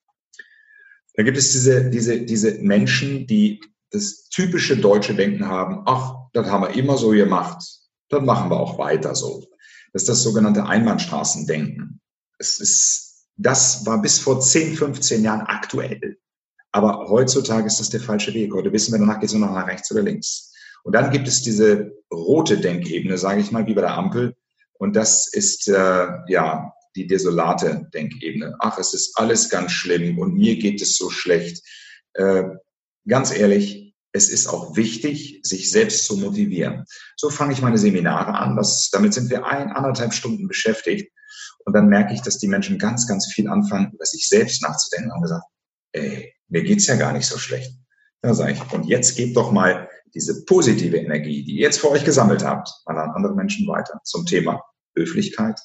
Speaker 2: Da gibt es diese, diese, diese Menschen, die das typische deutsche Denken haben, ach, das haben wir immer so gemacht, dann machen wir auch weiter so. Das ist das sogenannte Einbahnstraßendenken. Es ist, das war bis vor 10, 15 Jahren aktuell. Aber heutzutage ist das der falsche Weg. Heute wissen wir, danach geht es nur noch nach rechts oder links. Und dann gibt es diese rote Denkebene, sage ich mal, wie bei der Ampel. Und das ist äh, ja die desolate Denkebene. Ach, es ist alles ganz schlimm und mir geht es so schlecht. Äh, ganz ehrlich, es ist auch wichtig, sich selbst zu motivieren. So fange ich meine Seminare an. Das, damit sind wir ein, anderthalb Stunden beschäftigt. Und dann merke ich, dass die Menschen ganz, ganz viel anfangen, über sich selbst nachzudenken und gesagt, ey, mir geht's ja gar nicht so schlecht. Da sage ich, und jetzt gebt doch mal diese positive Energie, die ihr jetzt für euch gesammelt habt, an andere Menschen weiter zum Thema Höflichkeit,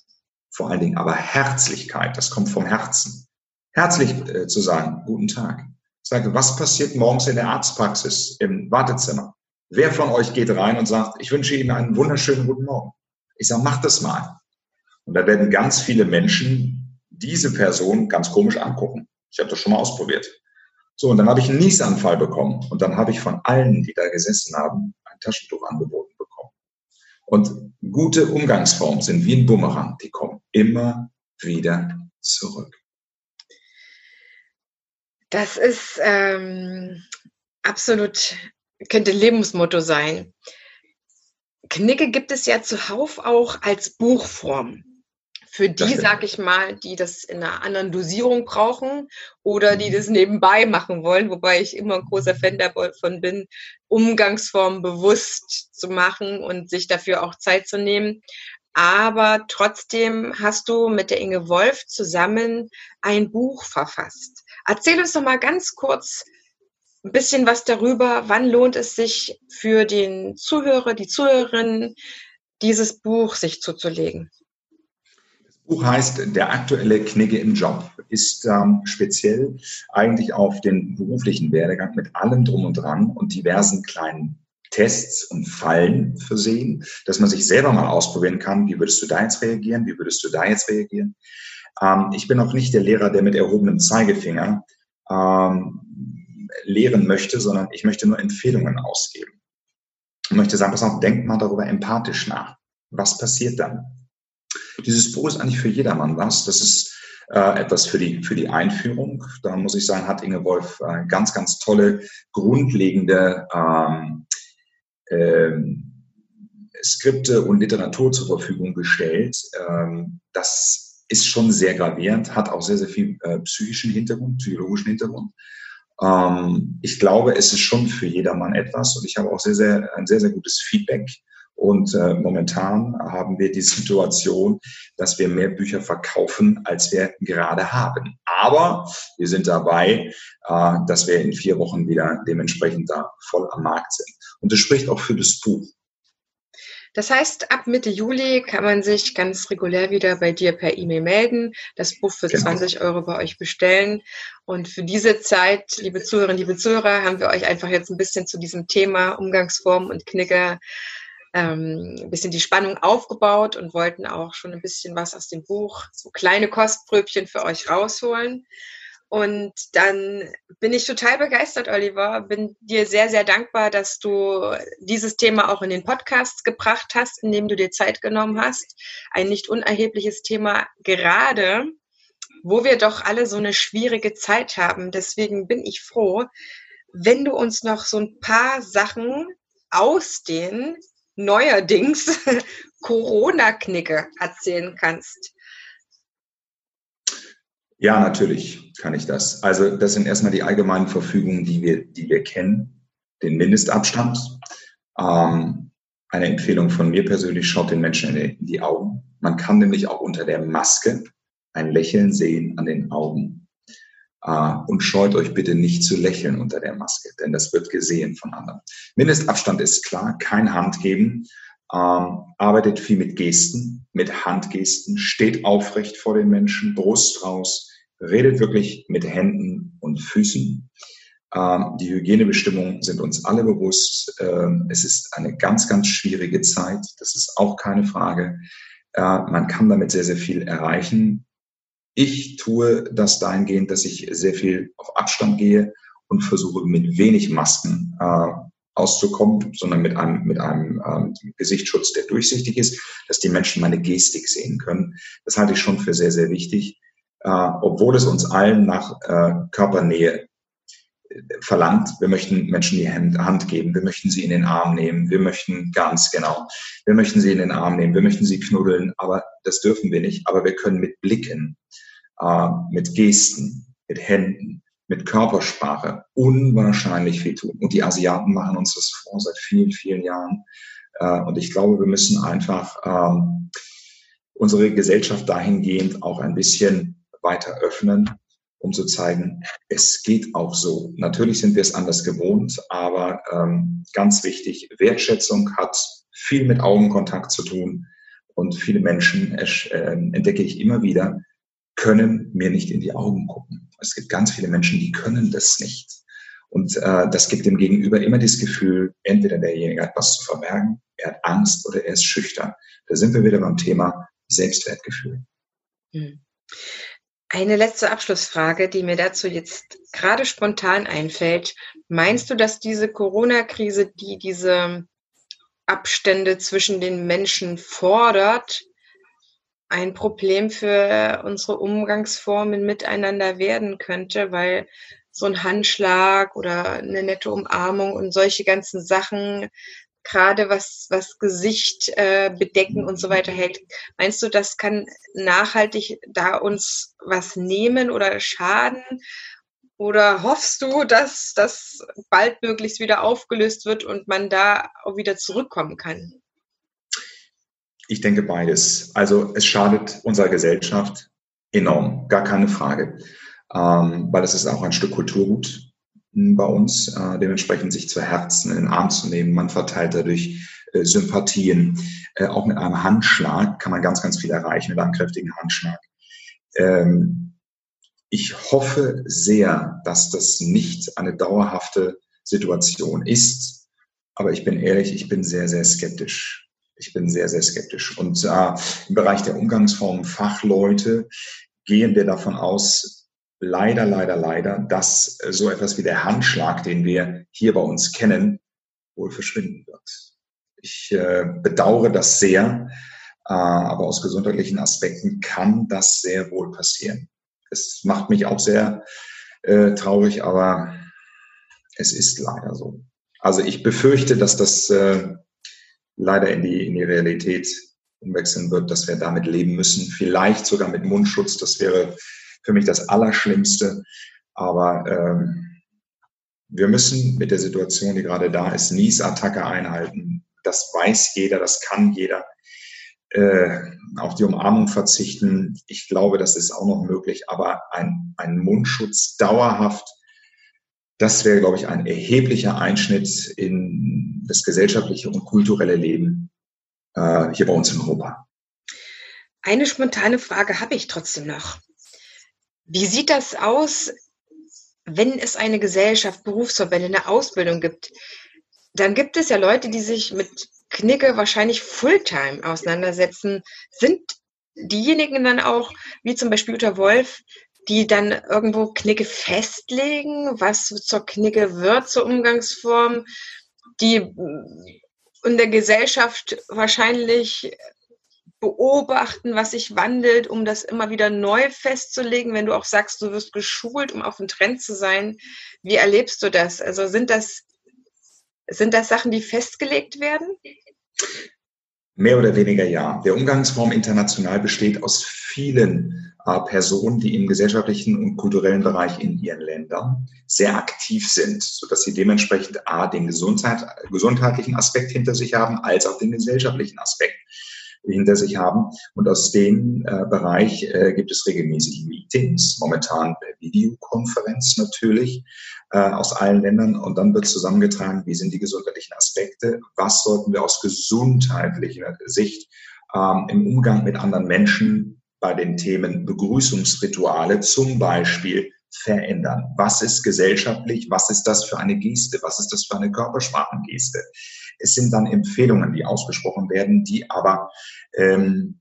Speaker 2: vor allen Dingen aber Herzlichkeit, das kommt vom Herzen. Herzlich äh, zu sagen, guten Tag. Ich sage, was passiert morgens in der Arztpraxis, im Wartezimmer? Wer von euch geht rein und sagt, ich wünsche Ihnen einen wunderschönen guten Morgen? Ich sage, mach das mal. Und da werden ganz viele Menschen diese Person ganz komisch angucken. Ich habe das schon mal ausprobiert. So, und dann habe ich einen Niesanfall bekommen. Und dann habe ich von allen, die da gesessen haben, ein Taschentuch angeboten. Und gute Umgangsformen sind wie ein Bumerang. Die kommen immer wieder zurück.
Speaker 1: Das ist ähm, absolut, könnte Lebensmotto sein. Knicke gibt es ja zuhauf auch als Buchform. Für die, sag ich mal, die das in einer anderen Dosierung brauchen oder die mhm. das nebenbei machen wollen, wobei ich immer ein großer Fan davon bin, Umgangsformen bewusst zu machen und sich dafür auch Zeit zu nehmen. Aber trotzdem hast du mit der Inge Wolf zusammen ein Buch verfasst. Erzähl uns doch mal ganz kurz ein bisschen was darüber, wann lohnt es sich für den Zuhörer, die Zuhörerin, dieses Buch sich zuzulegen.
Speaker 2: Buch heißt Der aktuelle Knigge im Job, ist ähm, speziell eigentlich auf den beruflichen Werdegang mit allem drum und dran und diversen kleinen Tests und Fallen versehen, dass man sich selber mal ausprobieren kann, wie würdest du da jetzt reagieren, wie würdest du da jetzt reagieren. Ähm, ich bin auch nicht der Lehrer, der mit erhobenem Zeigefinger ähm, lehren möchte, sondern ich möchte nur Empfehlungen ausgeben. Ich möchte sagen, pass auf, denk mal darüber empathisch nach. Was passiert dann? Dieses Buch ist eigentlich für jedermann was. Das ist äh, etwas für die, für die Einführung. Da muss ich sagen, hat Inge Wolf äh, ganz, ganz tolle, grundlegende ähm, ähm, Skripte und Literatur zur Verfügung gestellt. Ähm, das ist schon sehr gravierend, hat auch sehr, sehr viel äh, psychischen Hintergrund, psychologischen Hintergrund. Ähm, ich glaube, es ist schon für jedermann etwas und ich habe auch sehr, sehr, ein sehr, sehr gutes Feedback und äh, momentan haben wir die Situation, dass wir mehr Bücher verkaufen, als wir gerade haben. Aber wir sind dabei, äh, dass wir in vier Wochen wieder dementsprechend da voll am Markt sind. Und das spricht auch für das Buch.
Speaker 1: Das heißt, ab Mitte Juli kann man sich ganz regulär wieder bei dir per E-Mail melden, das Buch für genau. 20 Euro bei euch bestellen. Und für diese Zeit, liebe Zuhörerinnen, liebe Zuhörer, haben wir euch einfach jetzt ein bisschen zu diesem Thema Umgangsform und Knicker ähm, ein bisschen die Spannung aufgebaut und wollten auch schon ein bisschen was aus dem Buch, so kleine Kostpröbchen für euch rausholen. Und dann bin ich total begeistert, Oliver. Bin dir sehr, sehr dankbar, dass du dieses Thema auch in den Podcast gebracht hast, in dem du dir Zeit genommen hast. Ein nicht unerhebliches Thema, gerade wo wir doch alle so eine schwierige Zeit haben. Deswegen bin ich froh, wenn du uns noch so ein paar Sachen aus den neuerdings Corona-Knicke erzählen kannst.
Speaker 2: Ja, natürlich kann ich das. Also das sind erstmal die allgemeinen Verfügungen, die wir, die wir kennen. Den Mindestabstand, Ähm, eine Empfehlung von mir persönlich, schaut den Menschen in die Augen. Man kann nämlich auch unter der Maske ein Lächeln sehen an den Augen. Äh, und scheut euch bitte nicht zu lächeln unter der Maske, denn das wird gesehen von anderen. Mindestabstand ist klar, kein Handgeben. Ähm, arbeitet viel mit Gesten, mit Handgesten, steht aufrecht vor den Menschen, Brust raus, redet wirklich mit Händen und Füßen. Ähm, die Hygienebestimmungen sind uns alle bewusst. Ähm, es ist eine ganz, ganz schwierige Zeit. Das ist auch keine Frage. Äh, man kann damit sehr, sehr viel erreichen. Ich tue das dahingehend, dass ich sehr viel auf Abstand gehe und versuche mit wenig Masken äh, auszukommen, sondern mit einem, mit einem ähm, Gesichtsschutz, der durchsichtig ist, dass die Menschen meine Gestik sehen können. Das halte ich schon für sehr, sehr wichtig, äh, obwohl es uns allen nach äh, Körpernähe äh, verlangt. Wir möchten Menschen die Hand geben, wir möchten sie in den Arm nehmen, wir möchten ganz genau, wir möchten sie in den Arm nehmen, wir möchten sie knuddeln, aber das dürfen wir nicht. Aber wir können mit Blicken, äh, mit Gesten, mit Händen, mit Körpersprache unwahrscheinlich viel tun. Und die Asiaten machen uns das vor seit vielen, vielen Jahren. Äh, und ich glaube, wir müssen einfach ähm, unsere Gesellschaft dahingehend auch ein bisschen weiter öffnen, um zu zeigen, es geht auch so. Natürlich sind wir es anders gewohnt, aber ähm, ganz wichtig, Wertschätzung hat viel mit Augenkontakt zu tun. Und viele Menschen, äh, entdecke ich immer wieder, können mir nicht in die Augen gucken. Es gibt ganz viele Menschen, die können das nicht. Und äh, das gibt dem Gegenüber immer das Gefühl, entweder derjenige hat was zu verbergen, er hat Angst oder er ist schüchtern. Da sind wir wieder beim Thema Selbstwertgefühl. Hm.
Speaker 1: Eine letzte Abschlussfrage, die mir dazu jetzt gerade spontan einfällt. Meinst du, dass diese Corona-Krise, die diese Abstände zwischen den Menschen fordert, ein Problem für unsere Umgangsformen miteinander werden könnte, weil so ein Handschlag oder eine nette Umarmung und solche ganzen Sachen, gerade was, was Gesicht äh, bedecken und so weiter hält. Meinst du, das kann nachhaltig da uns was nehmen oder schaden? Oder hoffst du, dass das baldmöglichst wieder aufgelöst wird und man da auch wieder zurückkommen kann?
Speaker 2: Ich denke beides. Also es schadet unserer Gesellschaft enorm, gar keine Frage, ähm, weil es ist auch ein Stück Kulturgut bei uns, äh, dementsprechend sich zu Herzen in den Arm zu nehmen. Man verteilt dadurch äh, Sympathien. Äh, auch mit einem Handschlag kann man ganz, ganz viel erreichen, mit einem kräftigen Handschlag. Ähm, ich hoffe sehr, dass das nicht eine dauerhafte Situation ist. Aber ich bin ehrlich, ich bin sehr, sehr skeptisch ich bin sehr, sehr skeptisch. Und äh, im Bereich der Umgangsformen Fachleute gehen wir davon aus, leider, leider, leider, dass so etwas wie der Handschlag, den wir hier bei uns kennen, wohl verschwinden wird. Ich äh, bedauere das sehr, äh, aber aus gesundheitlichen Aspekten kann das sehr wohl passieren. Es macht mich auch sehr äh, traurig, aber es ist leider so. Also ich befürchte, dass das äh, leider in die, in die Realität umwechseln wird, dass wir damit leben müssen. Vielleicht sogar mit Mundschutz. Das wäre für mich das Allerschlimmste. Aber ähm, wir müssen mit der Situation, die gerade da ist, Niesattacke einhalten. Das weiß jeder, das kann jeder. Äh, auf die Umarmung verzichten. Ich glaube, das ist auch noch möglich. Aber ein, ein Mundschutz dauerhaft das wäre, glaube ich, ein erheblicher Einschnitt in das gesellschaftliche und kulturelle Leben äh, hier bei uns in Europa.
Speaker 1: Eine spontane Frage habe ich trotzdem noch. Wie sieht das aus, wenn es eine Gesellschaft, Berufsverbände, eine Ausbildung gibt? Dann gibt es ja Leute, die sich mit Knicke wahrscheinlich Fulltime auseinandersetzen. Sind diejenigen dann auch, wie zum Beispiel Jutta Wolf, die dann irgendwo Knicke festlegen, was zur Knicke wird, zur Umgangsform, die in der Gesellschaft wahrscheinlich beobachten, was sich wandelt, um das immer wieder neu festzulegen, wenn du auch sagst, du wirst geschult, um auf dem Trend zu sein. Wie erlebst du das? Also sind das, sind das Sachen, die festgelegt werden?
Speaker 2: Mehr oder weniger ja. Der Umgangsform international besteht aus vielen äh, Personen, die im gesellschaftlichen und kulturellen Bereich in ihren Ländern sehr aktiv sind, sodass sie dementsprechend A, den Gesundheit, gesundheitlichen Aspekt hinter sich haben, als auch den gesellschaftlichen Aspekt hinter sich haben. Und aus dem äh, Bereich äh, gibt es regelmäßig Meetings, momentan per Videokonferenz natürlich, äh, aus allen Ländern. Und dann wird zusammengetragen, wie sind die gesundheitlichen Aspekte, was sollten wir aus gesundheitlicher Sicht ähm, im Umgang mit anderen Menschen bei den Themen Begrüßungsrituale zum Beispiel verändern. Was ist gesellschaftlich? Was ist das für eine Geste? Was ist das für eine Körpersprachengeste? Es sind dann Empfehlungen, die ausgesprochen werden, die aber ähm,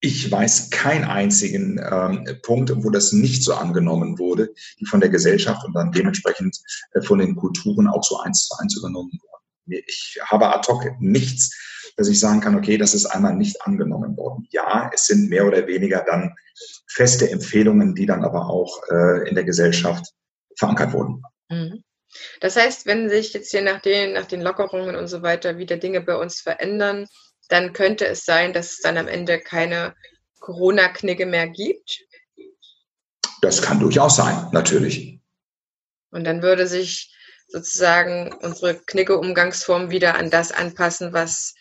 Speaker 2: ich weiß keinen einzigen ähm, Punkt, wo das nicht so angenommen wurde, die von der Gesellschaft und dann dementsprechend äh, von den Kulturen auch so eins zu eins übernommen wurden. Ich habe ad hoc nichts, dass ich sagen kann, okay, das ist einmal nicht angenommen worden. Ja, es sind mehr oder weniger dann feste Empfehlungen, die dann aber auch äh, in der Gesellschaft verankert wurden. Mhm.
Speaker 1: Das heißt, wenn sich jetzt hier nach den, nach den Lockerungen und so weiter wieder Dinge bei uns verändern, dann könnte es sein, dass es dann am Ende keine Corona-Knigge mehr gibt.
Speaker 2: Das kann durchaus sein, natürlich.
Speaker 1: Und dann würde sich sozusagen unsere Knigge-Umgangsform wieder an das anpassen, was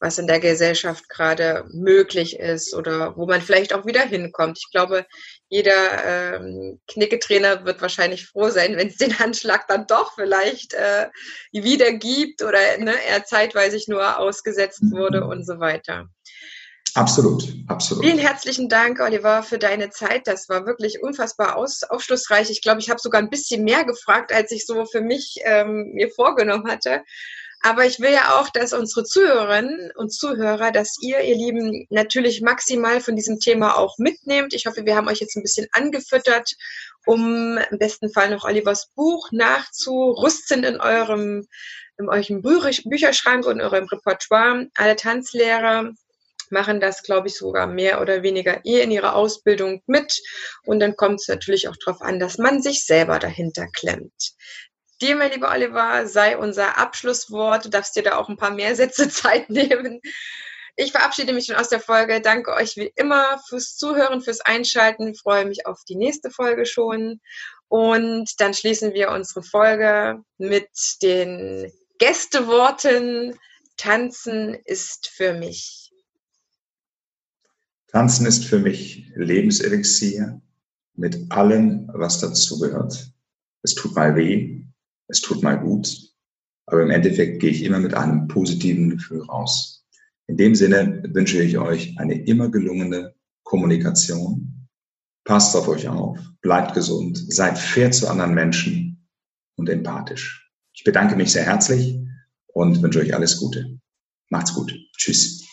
Speaker 1: was in der Gesellschaft gerade möglich ist oder wo man vielleicht auch wieder hinkommt. Ich glaube, jeder ähm, Knicketrainer wird wahrscheinlich froh sein, wenn es den Handschlag dann doch vielleicht äh, wieder gibt oder ne, er zeitweise nur ausgesetzt wurde und so weiter.
Speaker 2: Absolut, absolut.
Speaker 1: Vielen herzlichen Dank, Oliver, für deine Zeit. Das war wirklich unfassbar aus, aufschlussreich. Ich glaube, ich habe sogar ein bisschen mehr gefragt, als ich so für mich ähm, mir vorgenommen hatte. Aber ich will ja auch, dass unsere Zuhörerinnen und Zuhörer, dass ihr, ihr Lieben, natürlich maximal von diesem Thema auch mitnehmt. Ich hoffe, wir haben euch jetzt ein bisschen angefüttert, um im besten Fall noch Olivers Buch nachzurüsten in eurem, in eurem Bücherschrank und eurem Repertoire. Alle Tanzlehrer machen das, glaube ich, sogar mehr oder weniger eh in ihrer Ausbildung mit. Und dann kommt es natürlich auch darauf an, dass man sich selber dahinter klemmt. Dir, mein lieber Oliver, sei unser Abschlusswort. Du darfst dir da auch ein paar mehr Sätze Zeit nehmen. Ich verabschiede mich schon aus der Folge. Danke euch wie immer fürs Zuhören, fürs Einschalten. Ich freue mich auf die nächste Folge schon. Und dann schließen wir unsere Folge mit den Gästeworten. Tanzen ist für mich.
Speaker 2: Tanzen ist für mich Lebenselixier mit allem, was dazugehört. Es tut mal weh, es tut mal gut, aber im Endeffekt gehe ich immer mit einem positiven Gefühl raus. In dem Sinne wünsche ich euch eine immer gelungene Kommunikation. Passt auf euch auf, bleibt gesund, seid fair zu anderen Menschen und empathisch. Ich bedanke mich sehr herzlich und wünsche euch alles Gute. Macht's gut. Tschüss.